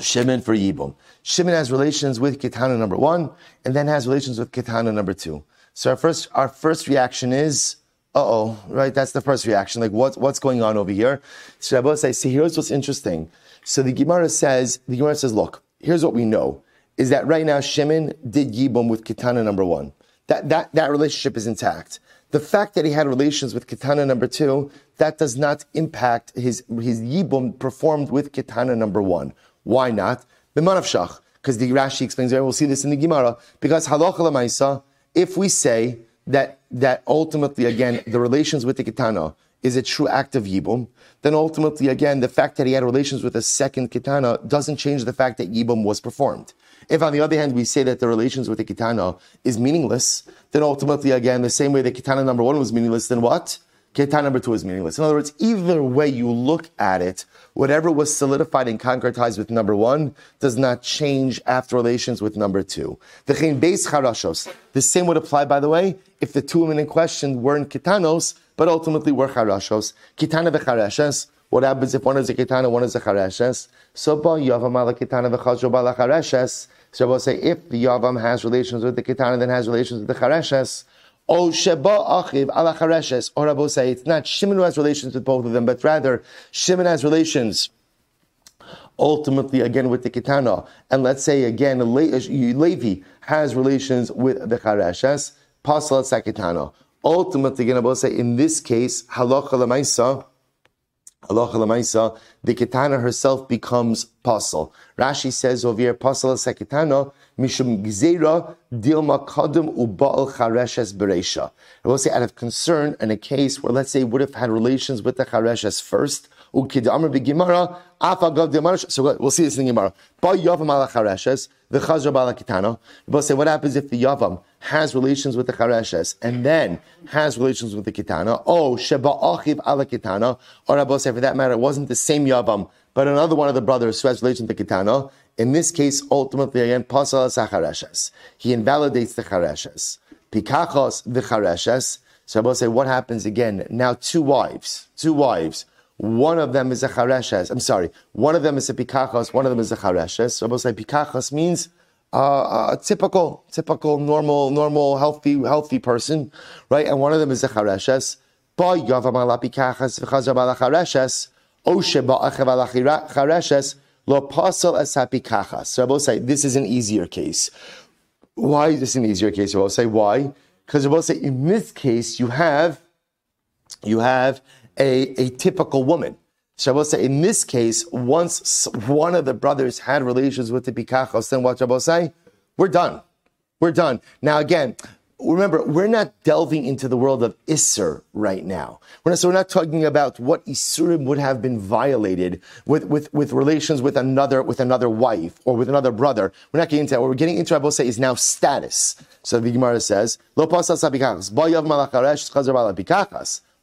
Speaker 1: Shimon for Yibum. Shimon has relations with Kitana number one, and then has relations with Kitana number two. So our first, our first reaction is, uh oh, right? That's the first reaction. Like, what, what's going on over here? So Rabbi says, see, here's what's interesting. So the Gemara says, the Gemara says, look, here's what we know, is that right now Shimon did Yibum with Kitana number one. That, that, that relationship is intact. The fact that he had relations with Kitana number two, that does not impact his, his Yibum performed with Kitana number one. Why not? B'manav shach, because the Rashi explains there, we'll see this in the Gemara, because halacha lemaisa, if we say that, that ultimately, again, the relations with the Kitana is a true act of Yibum, then ultimately, again, the fact that he had relations with a second Kitana doesn't change the fact that Yibum was performed. If, on the other hand, we say that the relations with the Kitana is meaningless, then ultimately, again, the same way the Kitana number one was meaningless, then what? Kitana number two is meaningless. In other words, either way you look at it, whatever was solidified and concretized with number one does not change after relations with number two. The same would apply, by the way, if the two women in question weren't Kitanos, but ultimately were Charashos. Kitana v'chareshes. What happens if one is a Kitana, one is a Chareshes? So ba Yavam ala Kitana v'chazro bala Chareshes. So we'll say if the Yavam has relations with the Kitana, then has relations with the Chareshes. O Sheba Achiv ala Chareshes. Or Rabbi say it's not Shimon who has relations with both of them, but rather Shimon has relations ultimately again with the Kitana. And let's say again, Levi has relations with the Chareshes. Pasal Sakitana ultimately going to say in this case halacha lemaisa, Allah Lamaisa, the Ketana herself becomes pasul. Rashi says over here, pasul seketana, mishum gzeira dilma kadum ubal chareshes beresha. I will say out of concern in a case where let's say would have had relations with the chareshes first, ukidamar begimara, afagav. So we'll see this in Gemara. Ba yavam ala chareshes, the chazra bala ketana. We'll say what happens if the yavam has relations with the chareshes and then has relations with the kitana. Oh, sheba achiv ala kitana. Or Rabbi for that matter, it wasn't the same yavam, but another one of the brothers who has relations with the kitana. In this case, ultimately, again, pasal sachareshes. He invalidates the chareshes. Pikachos the chareshes. So Rabbi say, what happens again? Now, two wives, two wives. One of them is a chareshes. I'm sorry. One of them is a pikachos. One of them is a chareshes. So Rabbi say, pikachos means a typical, typical, normal, normal, healthy, healthy person, right? And one of them is a chareshes. So Rabbi say, this is an easier case. Why is this an easier case? Rabbi say, why? Because Rabbi say, in this case, you have, you have a, a typical woman. Shabbos say, in this case, once one of the brothers had relations with the Pikachos, then what Shabbos say? We're done. We're done. Now again, remember, we're not delving into the world of Isser right now. We're not, so we're not talking about what Isurim would have been violated with, with, with relations with another, with another wife or with another brother. We're not getting into that. What we're getting into, I say, is now status. So the Gemara says, Lo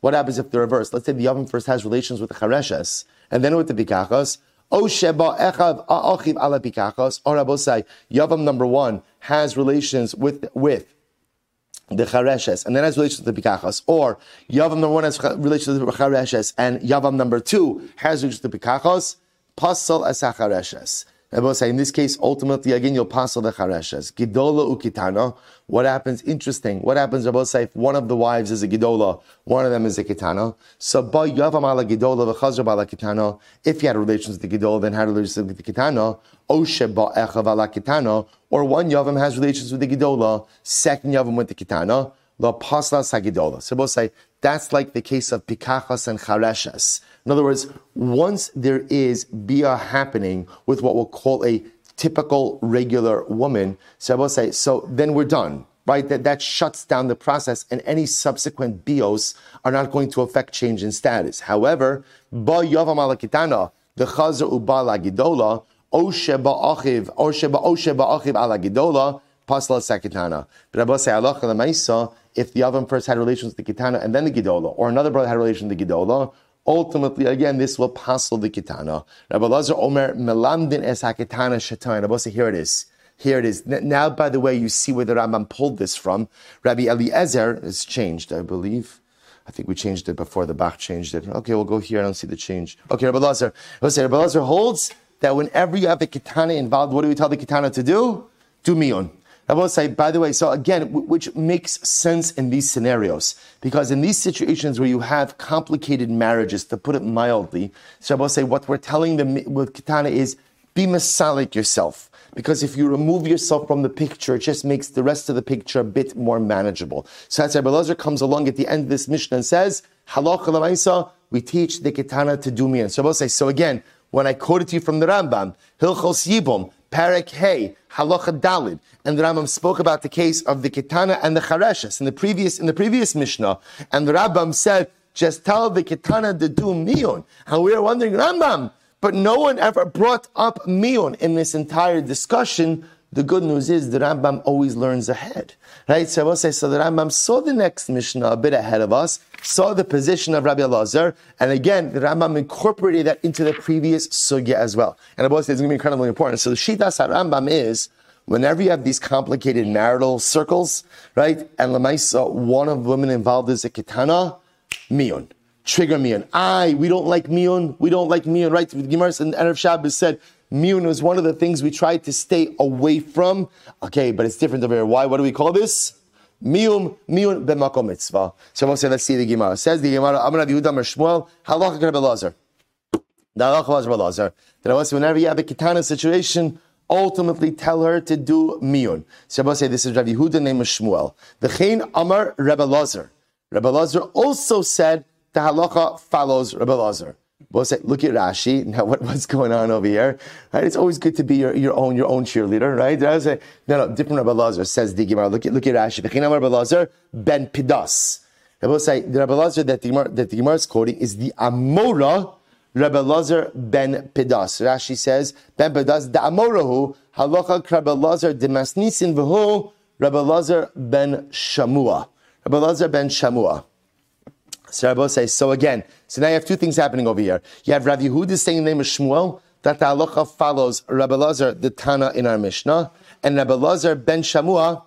Speaker 1: what happens if the reverse? Let's say the Yavam first has relations with the Chareshes, and then with the Pikachos. O Sheba Echav Achiv ala Pikachos, or Abosai, Yavam number one has relations with, with the Chareshes, and then has relations with the Pikachos, or Yavam number one has relations with the Chareshes, and Yavam number two has relations with the Pikachos, Pasal as Chareshes. In this case, ultimately, again, you'll pass all the chareshes. Gidola ukitana. What happens? Interesting. What happens, Rabbi say, if one of the wives is a gidola, one of them is a kitana. So, gidola. If you had relations with the gidola, then had relations with the kitana. Oshe ba echav ala kitana. Or one yavam has relations with the gidola, second yavam with the kitana. La pasla sagidola. So, Rabbi say, that's like the case of pikachas and chareshes. In other words, once there is bia happening with what we'll call a typical regular woman, so I will say, so then we're done. Right, that, that shuts down the process, and any subsequent bios are not going to affect change in status. However, ba yavam alakitana, the chazer uba lagidola, oshe ba'achiv, oshe ba'oshe ba'achiv ala gidola, pasla sakitana. But Abba say, Allah if the oven first had relations with the kitana and then the gidola, or another brother had relations with the gidola, Ultimately, again, this will passel the kitana. Rabbi Lazar Omer melamdin es hakitana shatan. Rabbi here it is. Here it is. Now, by the way, you see where the Rambam pulled this from. Rabbi Eliezer is changed, I believe. I think we changed it before the Bach changed it. Okay, we'll go here. I don't see the change. Okay, Rabbi Lazar. Rabbi Lazar holds that whenever you have a kitana involved, what do we tell the kitana to do? Do miyun. I will say, by the way, so again, which makes sense in these scenarios, because in these situations where you have complicated marriages, to put it mildly, so I will say, what we're telling them with Kitana is, be masalik yourself. Because if you remove yourself from the picture, it just makes the rest of the picture a bit more manageable. So as Rabbi Lazar comes along at the end of this mission and says, Halacha we teach the Kitana to do me. So I will say, so again, when I quoted to you from the Rambam, Hilchos Yibum, Parak Hey, Halacha Dalid, and the Rambam spoke about the case of the Ketana and the Chareshes in the previous in the previous Mishnah, and the Rambam said, just tell the Ketana to do Miyun. And we are wondering, Rambam, but no one ever brought up Miyun in this entire discussion. The good news is the Rambam always learns ahead. Right? So I will say, so the Rambam saw the next Mishnah a bit ahead of us, saw the position of Rabbi Elazar, and again, the Rambam incorporated that into the previous sugya as well. And I will say it's going to be incredibly important. So the Shitas Rambam is, whenever you have these complicated marital circles, right, and Lamaisa, one of the women involved is a kitana, miyun. Trigger miyun. I, we don't like miyun, we don't like miyun, right? The Gemara and Erev Shabbos said, Miyun was one of the things we tried to stay away from. Okay, but it's different over here. Why? What do we call this? Miyum, miyun b'makom mitzvah. So we'll say, let's see the Gemara. Says the Gemara, Amar Yehuda Mer Shmuel, halacha Rabbi Lazar. The halacha was Lazar. That was whenever you have a kitana situation, ultimately tell her to do miyun. So we'll say, this is Rabbi Yehuda named Shmuel. The Chain Amar Rabbi Lazar. Rabbi Lazar also said the halacha follows Rabbi Lazar. We'll say, look at Rashi. Now, what, what's going on over here? Right? It's always good to be your, your own your own cheerleader, right? I say, no, no, different Rabbi Lazar says the Gemara. Look at look at Rashi. Bechinam Rabbi Lazar ben Pidas. I will say the Rabbi Lazar that the Gemara, that the Gemara is quoting is the Amora Rabbi Lazar ben Pidas. Rashi says ben Pidas the Amorahu halacha Rabbi Lazar de Masnisin v'hu Rabbi Lazar ben Shamua. Rabbi Lazar ben Shamua. So says, so again, so now you have two things happening over here. You have Rav Yehuda saying the name of Shmuel, that the halacha follows Rabbi Lazar, the Tana in our Mishnah, and Rabbi Lazar ben Shamua,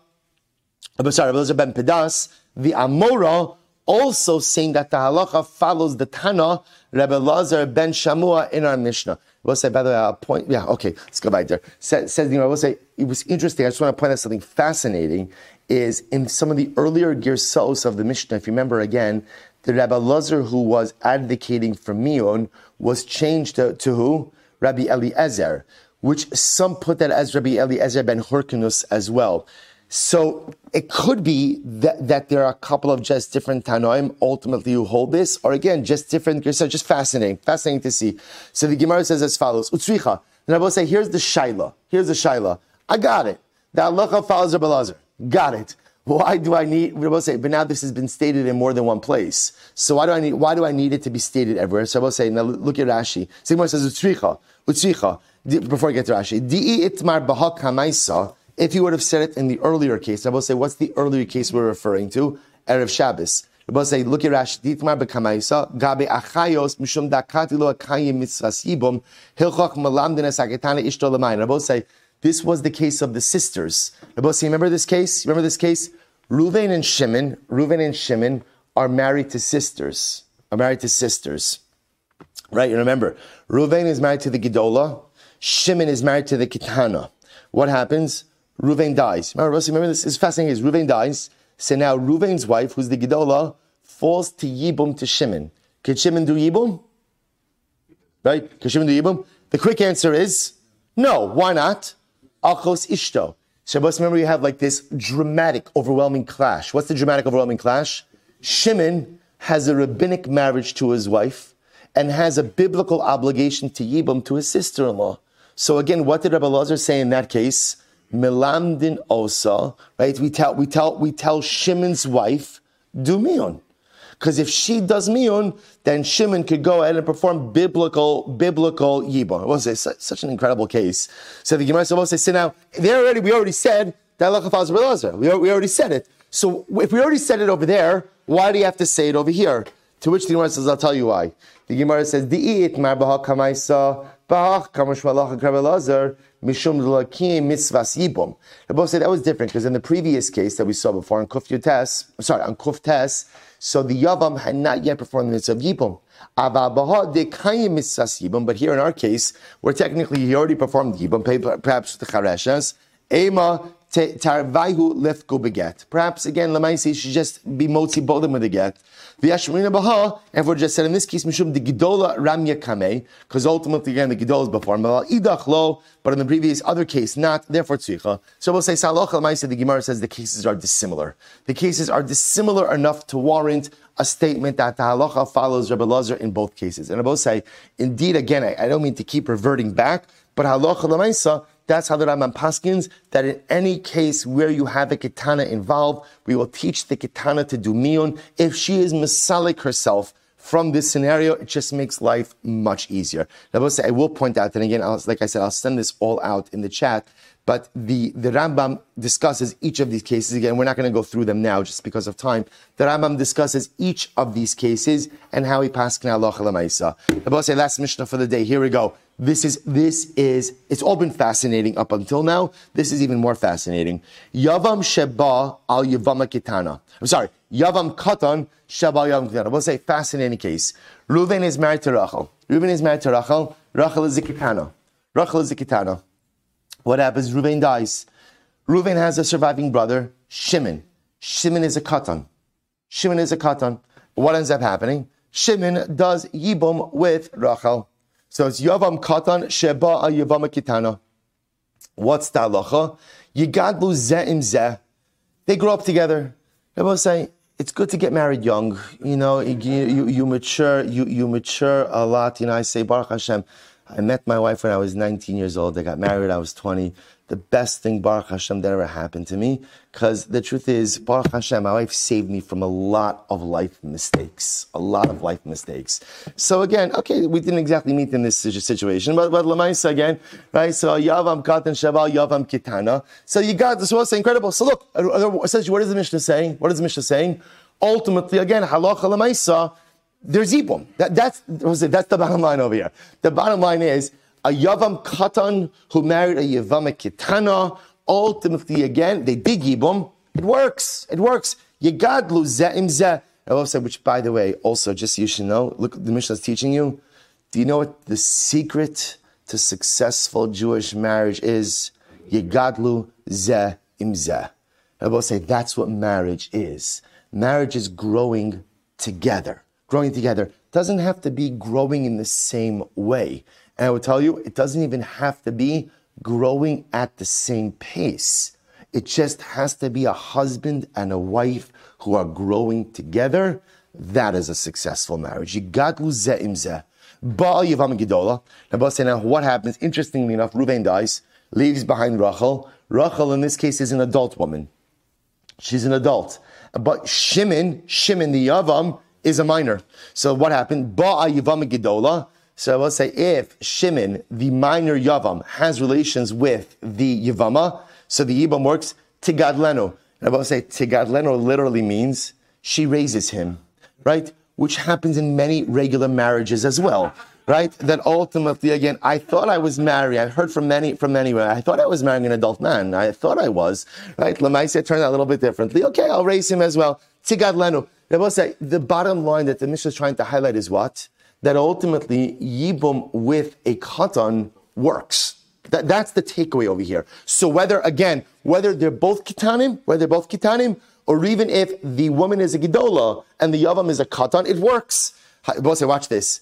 Speaker 1: sorry, Rabbi Lazar ben Pedas, the Amora, also saying that the halacha follows the Tana, Rabbi Lazar ben Shamua in our Mishnah. We'll say, by the way, I'll point, yeah, okay, let's go back there. Says, says you know, we'll say, it was interesting, I just want to point out something fascinating, is in some of the earlier Girsos of the Mishnah, if you remember again, the Rabbi Lazar who was advocating for Mion was changed to, to who? Rabbi Eliezer, which some put that as Rabbi Eliezer ben Hyrcanus as well. So it could be that, that there are a couple of just different Tanoim ultimately who hold this, or again, just different, just fascinating, fascinating to see. So the Gemara says as follows, Utzricha. And I will say, here's the Shaila. Here's the Shaila. I got it. The Allah follows Rabbi Lazar. Got it. Why do I need? We're say, but now this has been stated in more than one place. So why do I need? Why do I need it to be stated everywhere? So I will say, now look at Rashi. Sigmar says utzricha, utzricha. Before I get to Rashi, di itmar bahak hamaisa. If you would have said it in the earlier case, I will say, what's the earlier case we're referring to? Erev Shabbos. I will say, look at Rashi. Ditmar bekamaisa gabe achayos mishum dakati lo akayim mitzvas yibum hilchach malamdin esaketana ishto lemayin. I will say. This was the case of the sisters. Rabbi, remember this case? Remember this case? Ruvain and Shimon, Ruvain and Shimon are married to sisters. Are married to sisters. Right? You remember, Ruvain is married to the Gidola. Shimon is married to the Kitana. What happens? Ruvain dies. Remember, remember this is fascinating. Is Ruvain dies. So now Ruvain's wife, who's the Gidola, falls to Yibum to Shimon. Can Shimon do Yibum? Right? Can Shimon do Yibum? The quick answer is no. Why not? Achos Ishto. Shabbos, remember you have like this dramatic, overwhelming clash. What's the dramatic, overwhelming clash? Shimon has a rabbinic marriage to his wife and has a biblical obligation to Yibam to his sister-in-law. So again, what did Rabbi Lazar say in that case? Milamdin osa, right? We tell, we tell, we tell Shimon's wife, do mion. Because if she does miyun, then Shimon could go ahead and perform biblical, biblical. It was such an incredible case. So the Gemara says, say, now, there already, we already said that we already said it. So if we already said it over there, why do you have to say it over here? To which the Gemara says, I'll tell you why. The Gemara says, Di'it marbaha kamaisa, bach kamashwalach krabelazar, mishum lakim mitzvas yibum. Rabbi said that was different because in the previous case that we saw before on Kuf Tes, sorry, on Kuf Tes, so the Yavam had not yet performed the mitzvah of Yibum. But here in our case, where technically he already performed Yibum, perhaps with the Chareshas, Ema tarvaihu lefko beget. Perhaps again, Lamaisi should just be motzi bodim with the get. The Ashmarina Baha, and we just said in this case, Mishum the Gidola Ramya because ultimately again the Gidol is before Idach lo, but in the previous other case not. Therefore tzricha. So we'll say Saloch Lamaisi. The Gemara says the cases are dissimilar. The cases are dissimilar enough to warrant a statement that the halacha follows Rabbi Lazar in both cases. And I will say, indeed, again, I, I don't mean to keep reverting back, but halacha Lamaisa that's how the Rambam paskins that in any case where you have a ketana involved, we will teach the ketana to do miyun. If she is masalik herself from this scenario, it just makes life much easier. Will I will point out, and again, I'll, like I said, I'll send this all out in the chat. But the, the Rambam discusses each of these cases. Again, we're not going to go through them now just because of time. The Rambam discusses each of these cases and how he passed Allah Lamaisa. I will say last Mishnah for the day. Here we go. This is, this is, it's all been fascinating up until now. This is even more fascinating. Yavam Sheba al Yavama Kitana. I'm sorry. Yavam Katan Sheba Yavam Kitana. We'll say fascinating case. Reuven is married to Rachel. Reuven is married to Rachel. Rachel is a Kitana. Rachel is a Kitana. What happens? Reuven dies. Reuven has a surviving brother, Shimon. Shimon is a Katan. Shimon is a Katan. What ends up happening? Shimon does Yibum with Rachel. So it's Yavam Katan Sheba Yavam Kitana. What's the halacha? Yigadlu Ze'im Zeh. They grow up together. They both say, it's good to get married young. You know, you, you, you mature, you, you mature a lot. You know, I say, Baruch Hashem, I met my wife when I was 19 years old. I got married I was 20 the best thing, Baruch Hashem, that ever happened to me. Because the truth is, Baruch Hashem, my wife saved me from a lot of life mistakes. A lot of life mistakes. So again, okay, we didn't exactly meet in this situation, but, but Lamaisa again, right? So Yavam Katan Shaval, Yavam Kitana. So you got this was incredible. So look, essentially, what is the Mishnah saying? What is the Mishnah saying? Ultimately, again, Halacha Lamaisa, there's Ibum. That, that's, that's the bottom line over here. The bottom line is, a Yavam Katan who married a Yavam Kitana. Ultimately, again, they did Yibum. It works. It works. Yigadlu Ze'im Ze. Which, by the way, also, just so you should know, look, the Mishnah is teaching you. Do you know what the secret to successful Jewish marriage is? Yigadlu Ze'im Ze. I will say that's what marriage is. Marriage is growing together. Growing together doesn't have to be growing in the same way. And I will tell you, it doesn't even have to be growing at the same pace. It just has to be a husband and a wife who are growing together. That is a successful marriage. You got. Baal Yavam Gedola. Now, what happens? Interestingly enough, Ruvain dies, leaves behind Rachel. Rachel, in this case, is an adult woman. She's an adult. But Shimon, Shimon the Yavam, is a minor. So what happened? Baal Yavam Gedola. So I will say if Shimon, the minor Yavam, has relations with the Yavama, so the Yibam works Tigadlenu. And I will say Tigadlenu literally means she raises him, right? Which happens in many regular marriages as well. Right? That ultimately, again, I thought I was married. I've heard from many, from many, I thought I was marrying an adult man. I thought I was. Right? Lamaisa turned out a little bit differently. Okay, I'll raise him as well. Tigadlenu. I will say the bottom line that the Mishnah is trying to highlight is what? That ultimately Yibum with a katan works. That, that's the takeaway over here. So whether, again, whether they're both kitanim, whether they're both kitanim, or even if the woman is a gidola and the yavam is a katan, it works. Say, watch this.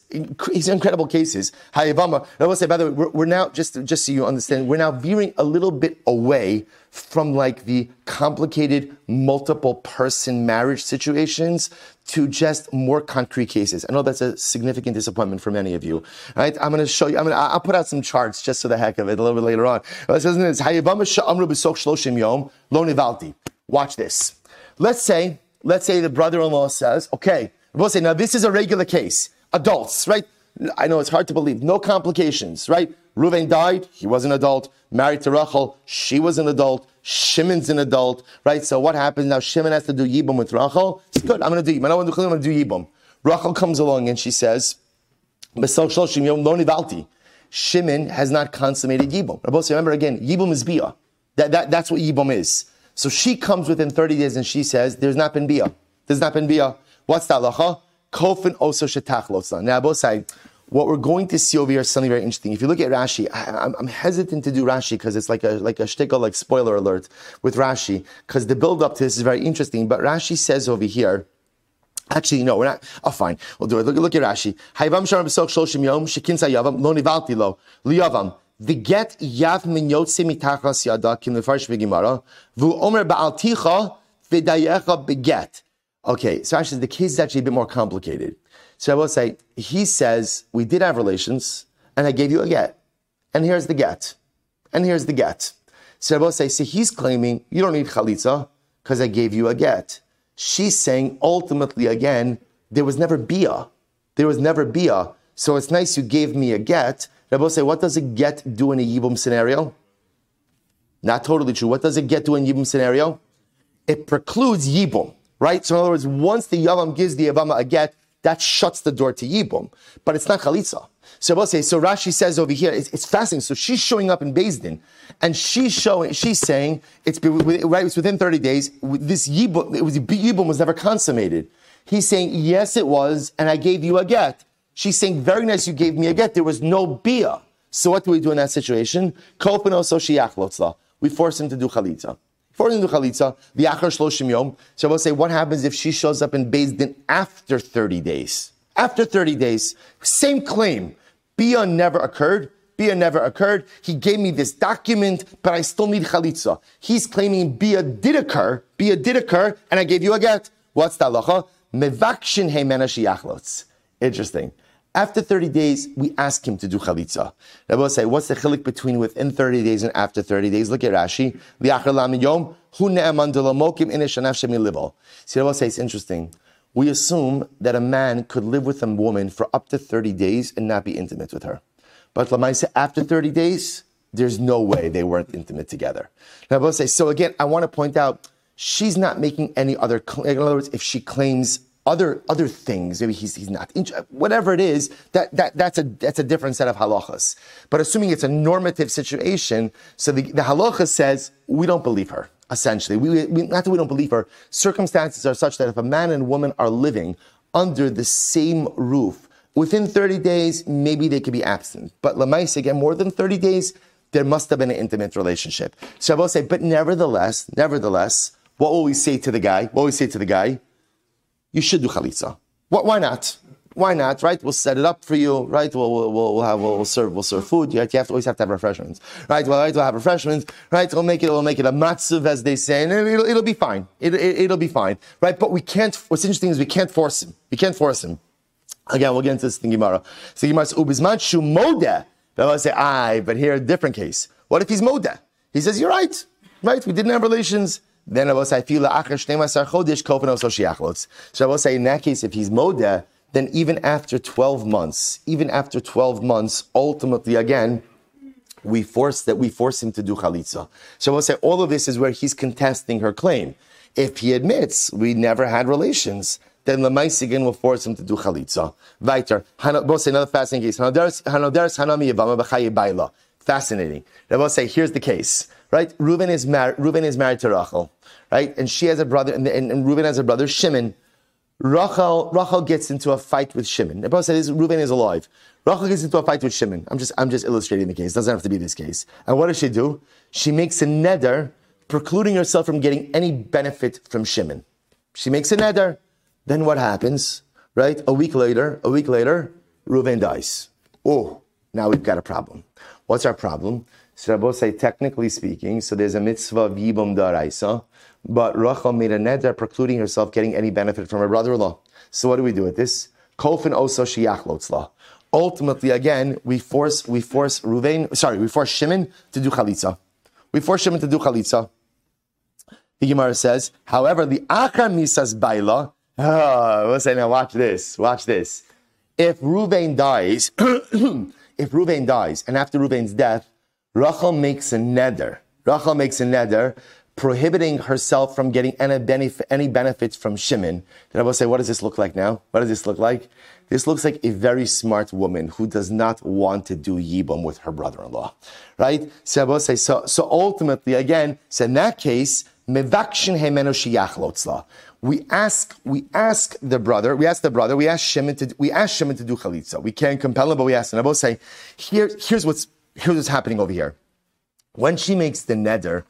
Speaker 1: These incredible cases. Hayavama. Say, by the way, we're, we're, now just just so you understand, we're now veering a little bit away from like the complicated multiple person marriage situations to just more concrete cases. I know that's a significant disappointment for many of you. Right? I'm going to show you. I'm going I'll put out some charts just for the heck of it a little bit later on. Watch this. Let's say, let's say the brother-in-law says, "Okay." We'll say, now this is a regular case. Adults, right? I know it's hard to believe. No complications, right? Reuven died. He was an adult. Married to Rachel. She was an adult. Shimon's an adult, right? So what happens now? Shimon has to do Yibum with Rachel. It's good. I'm going to do Yibum. I don't want to do I'm going to do Yibum. Rachel comes along and she says, Shimon has not consummated Yibum. Remember again, Yibum is Bia. That, that, that's what Yibum is. So she comes within 30 days and she says, there's not been Bia. There's not been Bia. What's the halacha? Kofin also shetach Now, both say what we're going to see over here is something very interesting. If you look at Rashi, I, am hesitant to do Rashi because it's like a like a shtickle, like spoiler alert with Rashi, because the build up to this is very interesting. But Rashi says over here. Actually, no, we're not. Oh, fine. We'll do it. Look, look at Rashi. Hayvam sharam b'sok shloshim yom shekin yavam lo nivalti lo liyavam v'get yav min yotze mitachas yada kim lefarsh v'gimara v'u omer ba'alticha v'dayecha beget. Okay, so actually the case is actually a bit more complicated. So I will say, he says, we did have relations, and I gave you a get. And here's the get. And here's the get. So I will say, see, he's claiming, you don't need chalitza, because I gave you a get. She's saying, ultimately, again, there was never bia. There was never bia. So it's nice you gave me a get. Rabbi say, what does a get do in a yibum scenario? Not totally true. What does a get do in a yibum scenario? It precludes yibum right? So in other words, once the Yavam gives the Yavama a get, that shuts the door to Yibum. But it's not Chalitza. So we'll say, so Rashi says over here, it's, it's. So she's showing up in Din, and she's showing, she's saying, it's, right, it's within 30 days, this Yibum, it was, Yibum was never consummated. He's saying, yes, it was, and I gave you a get. She's saying, very nice, you gave me a get. There was no bia. So what do we do in that situation? We force him to do chalitza. According to Chalitza, the Achar Shloshim Yom. So we'll say, what happens if she shows up in Beis Din after 30 days? After 30 days, same claim. Bia never occurred. Bia never occurred. He gave me this document, but I still need Chalitza. He's claiming Bia did occur. Bia did occur, and I gave you a get. What's the halacha? Mevakshin. Interesting. After 30 days, we ask him to do chalitza. Rabbi say, what's the chilik between within 30 days and after 30 days? Look at Rashi. See, Rabbi say, it's interesting. We assume that a man could live with a woman for up to 30 days and not be intimate with her. But Lamaisa, after 30 days, there's no way they weren't intimate together. Rabbi say, so again, I want to point out, she's not making any other, in other words, if she claims other other things. Maybe he's, he's not whatever it is. That, that that's a that's a different set of halachas. But assuming it's a normative situation, so the, the halacha says we don't believe her. Essentially, we, we not that we don't believe her. Circumstances are such that if a man and woman are living under the same roof within 30 days, maybe they could be absent. But lamais again, more than 30 days, there must have been an intimate relationship. So I will say, but nevertheless, nevertheless, what will we say to the guy? What will we say to the guy? You should do chalitza. Why not? Why not? Right? We'll set it up for you. Right? We'll, we'll, we'll have we'll, serve we'll serve food. You have, you to always have to have refreshments. Right? Well, right, we'll have refreshments. Right? We'll make it we'll make it a matzuv as they say, and it'll, it'll be fine. It, it, will be fine. Right? But we can't. What's interesting is we can't force him. We can't force him. Again, we'll get into this thing tomorrow. So Gemara says ubizman shu modeh. They'll say, aye, but here a different case. What if he's moda? He says, you're right. Right? We didn't have relations. Then I will say. So I will say, in that case, if he's moda, then even after 12 months, even after 12 months, ultimately again, we force that we force him to do chalitza. So I will say all of this is where he's contesting her claim. If he admits we never had relations, then Lamaisigan will force him to do chalitza. Weiter. We'll say another fascinating case. Fascinating. I will say, here's the case right? Reuben is married. Reuben is married to Rachel, right? And she has a brother, and, and, and Reuben has a brother, Shimon. Rachel, Rachel gets into a fight with Shimon. The Bible says Reuben is alive. Rachel gets into a fight with Shimon. I'm just, I'm just illustrating the case. It doesn't have to be this case. And what does she do? She makes a neder, precluding herself from getting any benefit from Shimon. She makes a neder. Then what happens? Right? A week later, a week later, Reuben dies. Oh, now we've got a problem. What's our problem? So Rabbi say, technically speaking, so there's a mitzvah of Yibum Daraisa, but Rachel made a neder precluding herself getting any benefit from her brother-in-law. So what do we do with this? Kolfin oso shiyachlotzla. Ultimately, again, we force we force Ruvain, sorry, we force Shimon to do chalitza. We force Shimon to do chalitza. The Gemara says, however, the Achar Misas Baila, oh, we'll say now, watch this, watch this. If Ruvain dies, if Ruvain dies, and after Ruvain's death, Rachel makes a neder. Rachel makes a neder prohibiting herself from getting any, benef- any benefits from Shimon. Then I will say, what does this look like now? What does this look like? This looks like a very smart woman who does not want to do yibum with her brother-in-law, right? So so, so ultimately, again, so in that case, We ask, we ask the brother, we ask the brother, we ask Shimon to, we ask Shimon to do chalitza. We can't compel him, but we ask him. I will say, here, here's what's here's what's happening over here. When she makes the neder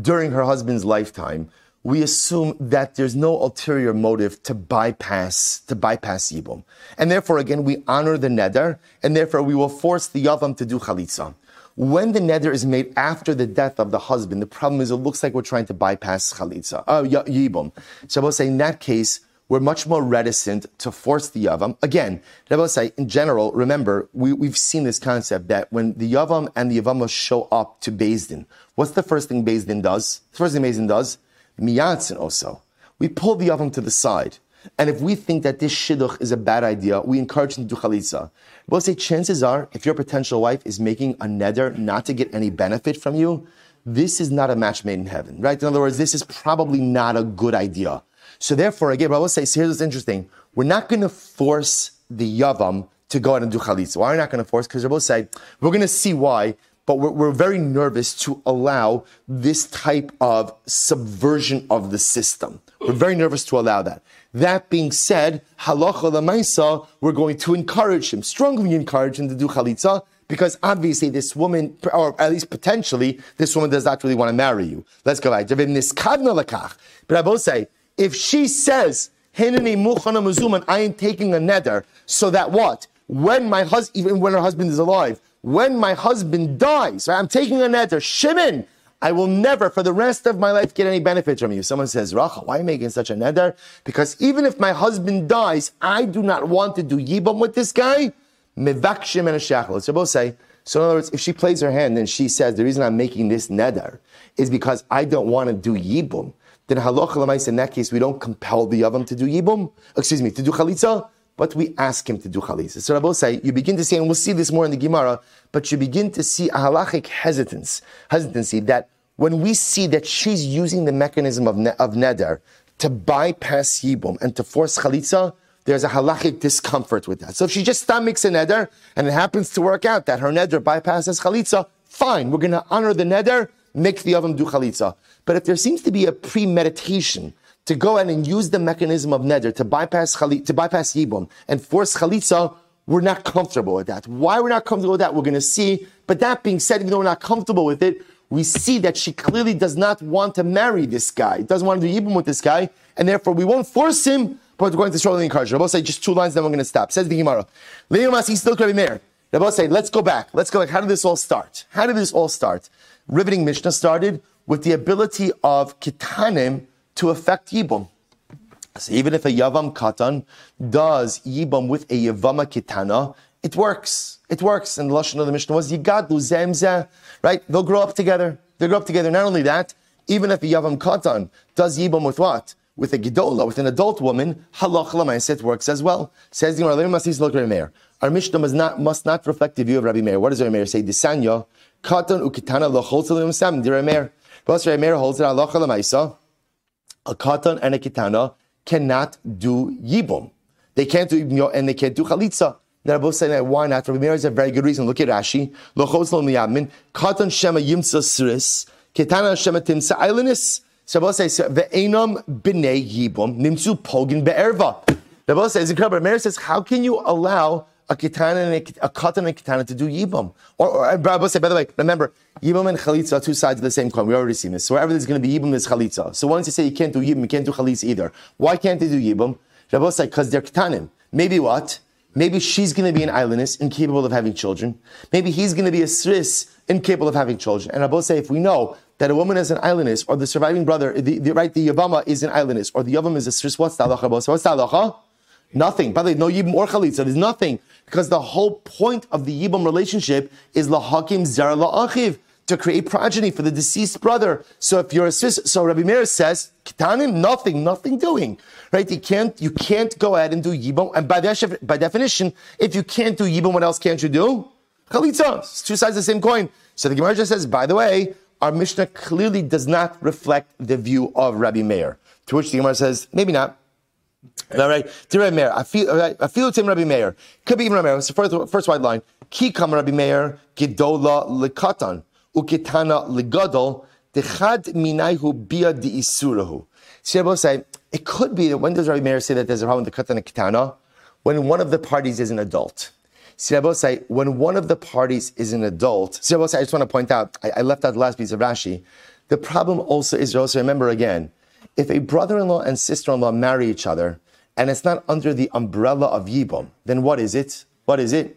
Speaker 1: during her husband's lifetime, we assume that there's no ulterior motive to bypass to bypass yibum, and therefore again we honor the neder, and therefore we will force the yavam to do chalitza. When the neder is made after the death of the husband, the problem is it looks like we're trying to bypass chalitza, uh, yibum. So I will say in that case we're much more reticent to force the Yavam. Again, Rebbe in general, remember, we, we've seen this concept that when the Yavam and the Yavama show up to Din, what's the first thing Din does? The first thing Din does? Miyatzin also. We pull the Yavam to the side. And if we think that this shidduch is a bad idea, we encourage them to do chalitza. We'll say chances are, if your potential wife is making a neder not to get any benefit from you, this is not a match made in heaven, right? In other words, this is probably not a good idea. So therefore, again, Rabbi says, here's what's interesting. We're not going to force the Yavam to go out and do chalitza. Why are we not going to force? Because Rabbi say, we're going to see why, but we're, we're, very nervous to allow this type of subversion of the system. We're very nervous to allow that. That being said, halacha lemaisa, we're going to encourage him, strongly encourage him to do chalitza, because obviously this woman, or at least potentially, this woman does not really want to marry you. Let's go back. But I both say, if she says, I am taking a neder, so that what? When my husband, even when her husband is alive, when my husband dies, right, I'm taking a neder, Shimon, I will never, for the rest of my life, get any benefits from you. Someone says, Rachel, why are you making such a neder? Because even if my husband dies, I do not want to do yibam with this guy. Mevakshim and a. So both say, so in other words, if she plays her hand and she says, the reason I'm making this neder is because I don't want to do yibum, then halacha in that case, we don't compel the yavam to do yibum, excuse me, to do chalitza, but we ask him to do chalitza. So Rabbi say, you begin to see, and we'll see this more in the Gemara, but you begin to see a halachic hesitance, hesitancy that when we see that she's using the mechanism of, ne- of neder to bypass yibum and to force chalitza, there's a halachic discomfort with that. So if she just stomachs a neder and it happens to work out that her neder bypasses chalitza, fine, we're going to honor the neder, make the oven do chalitza. But if there seems to be a premeditation to go ahead and use the mechanism of neder to bypass chali, to bypass yibum and force chalitza, we're not comfortable with that. Why we're not comfortable with that, we're going to see. But that being said, even though we're not comfortable with it, we see that she clearly does not want to marry this guy, doesn't want to do yibum with this guy, and therefore we won't force him but we're going to strongly encourage. Rabbi say just two lines, then we're going to stop. Says the Gemara. still Rabbi Meir. Rabbi say, let's go back. Let's go back. How did this all start? How did this all start? Riveting Mishnah started with the ability of kitanim to affect yibum. So even if a yavam katan does yibum with a yavama kitana, it works. It works. And the lashon of the Mishnah was yigadlu zemzeh. Right? They'll grow up together. They grow up together. Not only that, even if a yavam katan does yibum with what? with a gidola, with an adult woman, halach lamaiset works as well. Says the Gemara, Our Mishnah must not, must not reflect the view of Rabbi Meir. What does Rabbi Meir say? Disanya, katan ukitana lachol sam. The Rabbi Meir. Plus Rabbi holds that halacha lamaisa, a katan and a kitana cannot do yibum. They can't do yibum and they can't do chalitza. They're both saying that why not? Rabbi Meir is a very good reason. Look at Rashi. Lochos lo miyamin. Katan shema yimsa sris. Kitana shema timsa islandis. Shabbos says, "Ve'enam b'nei yibum nimsu pogin be'erva." Shabbos says, incredible. Meir says, "How can you allow a kitana and a, a katan and a kitana to do yibum?" Or, or Rabbi say, by the way, remember, yibum and chalitza are two sides of the same coin. We already seen this. So wherever there's going to be yibum, there's chalitza. So once you say you can't do yibum, you can't do chalitza either. Why can't they do yibum? Shabbos say, because they're kitanim. Maybe what? Maybe she's going to be an islandess, incapable of having children. Maybe he's going to be a sris, incapable of having children. And Rabbi say, if we know that a woman is an islandess, or the surviving brother, the, the right, the Yavama is an islandess, or the Yavam is a Sris, what's the halacha? What's the halacha? Nothing. By the way, no Yibam or Chalitza, there's nothing. Because the whole point of the Yibam relationship is Lahakim Zara La'achiv, to create progeny for the deceased brother. So if you're a sis, so Rabbi Meir says, Kitanim, nothing, nothing doing. Right? You can't, you can't go ahead and do Yibam. And by, the, by definition, if you can't do Yibam, what else can't you do? Chalitza. It's two sides of the same coin. So the Gemara just says, by the way, our Mishnah clearly does not reflect the view of Rabbi Meir. To which the Gemara says, maybe not. All right, Rabbi Meir, I feel, I feel it's in Rabbi Meir. Could be even Rabbi Meir. So first, first white line. Ki kam Rabbi Meir, gidola lekatan, ukitana legadol, dechad minayhu bia di isurahu. So Rabbi say, it could be that when does Rabbi Meir say that there's a problem with the katan and kitana? When one of the parties is an adult. Sirabosai, when one of the parties is an adult, Sirabosai, I just want to point out, I, I, left out the last piece of Rashi. The problem also is, also remember again, if a brother-in-law and sister-in-law marry each other, and it's not under the umbrella of Yibum, then what is it? What is it?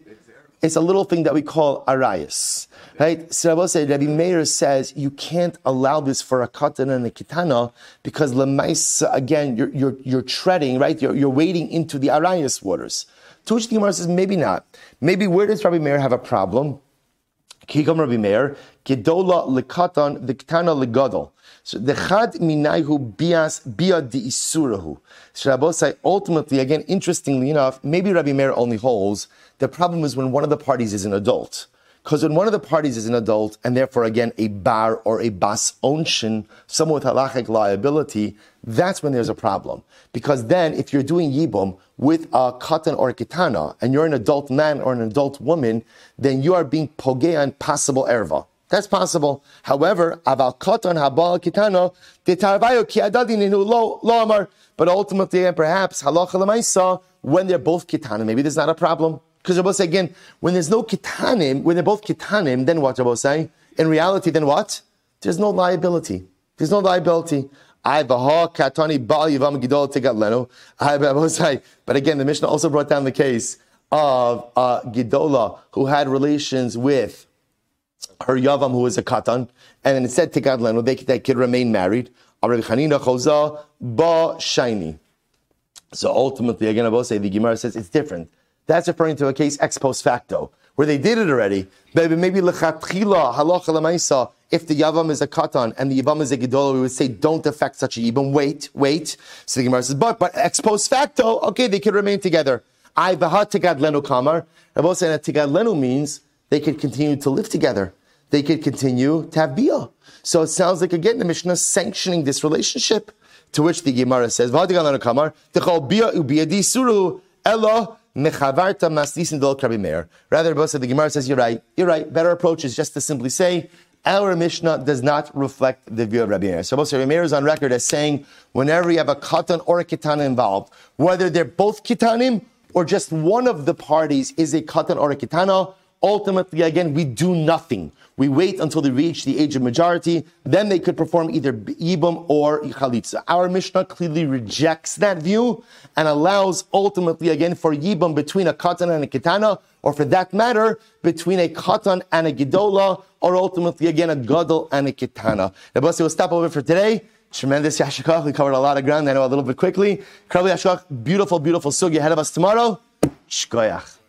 Speaker 1: It's a little thing that we call arayas, right? So Rabbi Meir says you can't allow this for a katan and a kitana because lemais again you're, you're, you're treading right. You're, you're wading into the arayas waters. To which the Gemara says, maybe not. Maybe where does Rabbi Meir have a problem? Kikam Rabbi Meir, Gedola lekatan v'ktana legadol. So the chad minayhu bias bia di isurahu. So Rabbi say ultimately, again, interestingly enough, maybe Rabbi Meir only holds. The problem is when one of the parties is an adult. Because when one of the parties is an adult, and therefore again a bar or a bas onshin, someone with halachic liability, that's when there's a problem. Because then, if you're doing yibum with a katan or a kitana, and you're an adult man or an adult woman, then you are being pogea and possible erva. That's possible. However, habal kitana detarvayo ki adadininu lo lo amar. But ultimately, and perhaps when they're both kitana, maybe there's not a problem. Because Rabbi say again, when there's no kitanim, when they're both kitanim, then what Rabbi say? In reality, then what? There's no liability. There's no liability. But again, the Mishnah also brought down the case of uh, Gidola who had relations with her Yavam, who is a Katan, and then it said Tikad Lenu, they, they could remain married. So ultimately, again, I will say the Gemara says it's different. That's referring to a case ex post facto, where they did it already. Maybe maybe lechatchila halacha lemaisa. If the yavam is a katan and the yavam is a gedola, we would say don't affect such a yibam. Wait, wait. So the Gemara says, but but ex post facto, okay, they could remain together. I vahat tigad lenu kamar. I will say that lenu means they could continue to live together. They could continue to have bia. So it sounds like again the Mishnah sanctioning this relationship. To which the Gemara says, dol Rabbi. Rather, the Gemara says, you're right, you're right. Better approach is just to simply say, our Mishnah does not reflect the view of Rabbi Meir. So Rabbi Meir is on record as saying, whenever you have a katan or a kitana involved, whether they're both kitanim or just one of the parties is a katan or a kitana, ultimately, again, we do nothing. We wait until they reach the age of majority, then they could perform either ibum or chalitza. Our Mishnah clearly rejects that view and allows ultimately again for yibum between a katan and a kitana, or for that matter, between a katan and a gidola, or ultimately again a gadol and a kitana. Nabasi, we'll stop over for today. Tremendous yashikach. We covered a lot of ground. I know a little bit quickly. Incredibly yashikach. Beautiful, beautiful sugi ahead of us tomorrow. Shkoyach.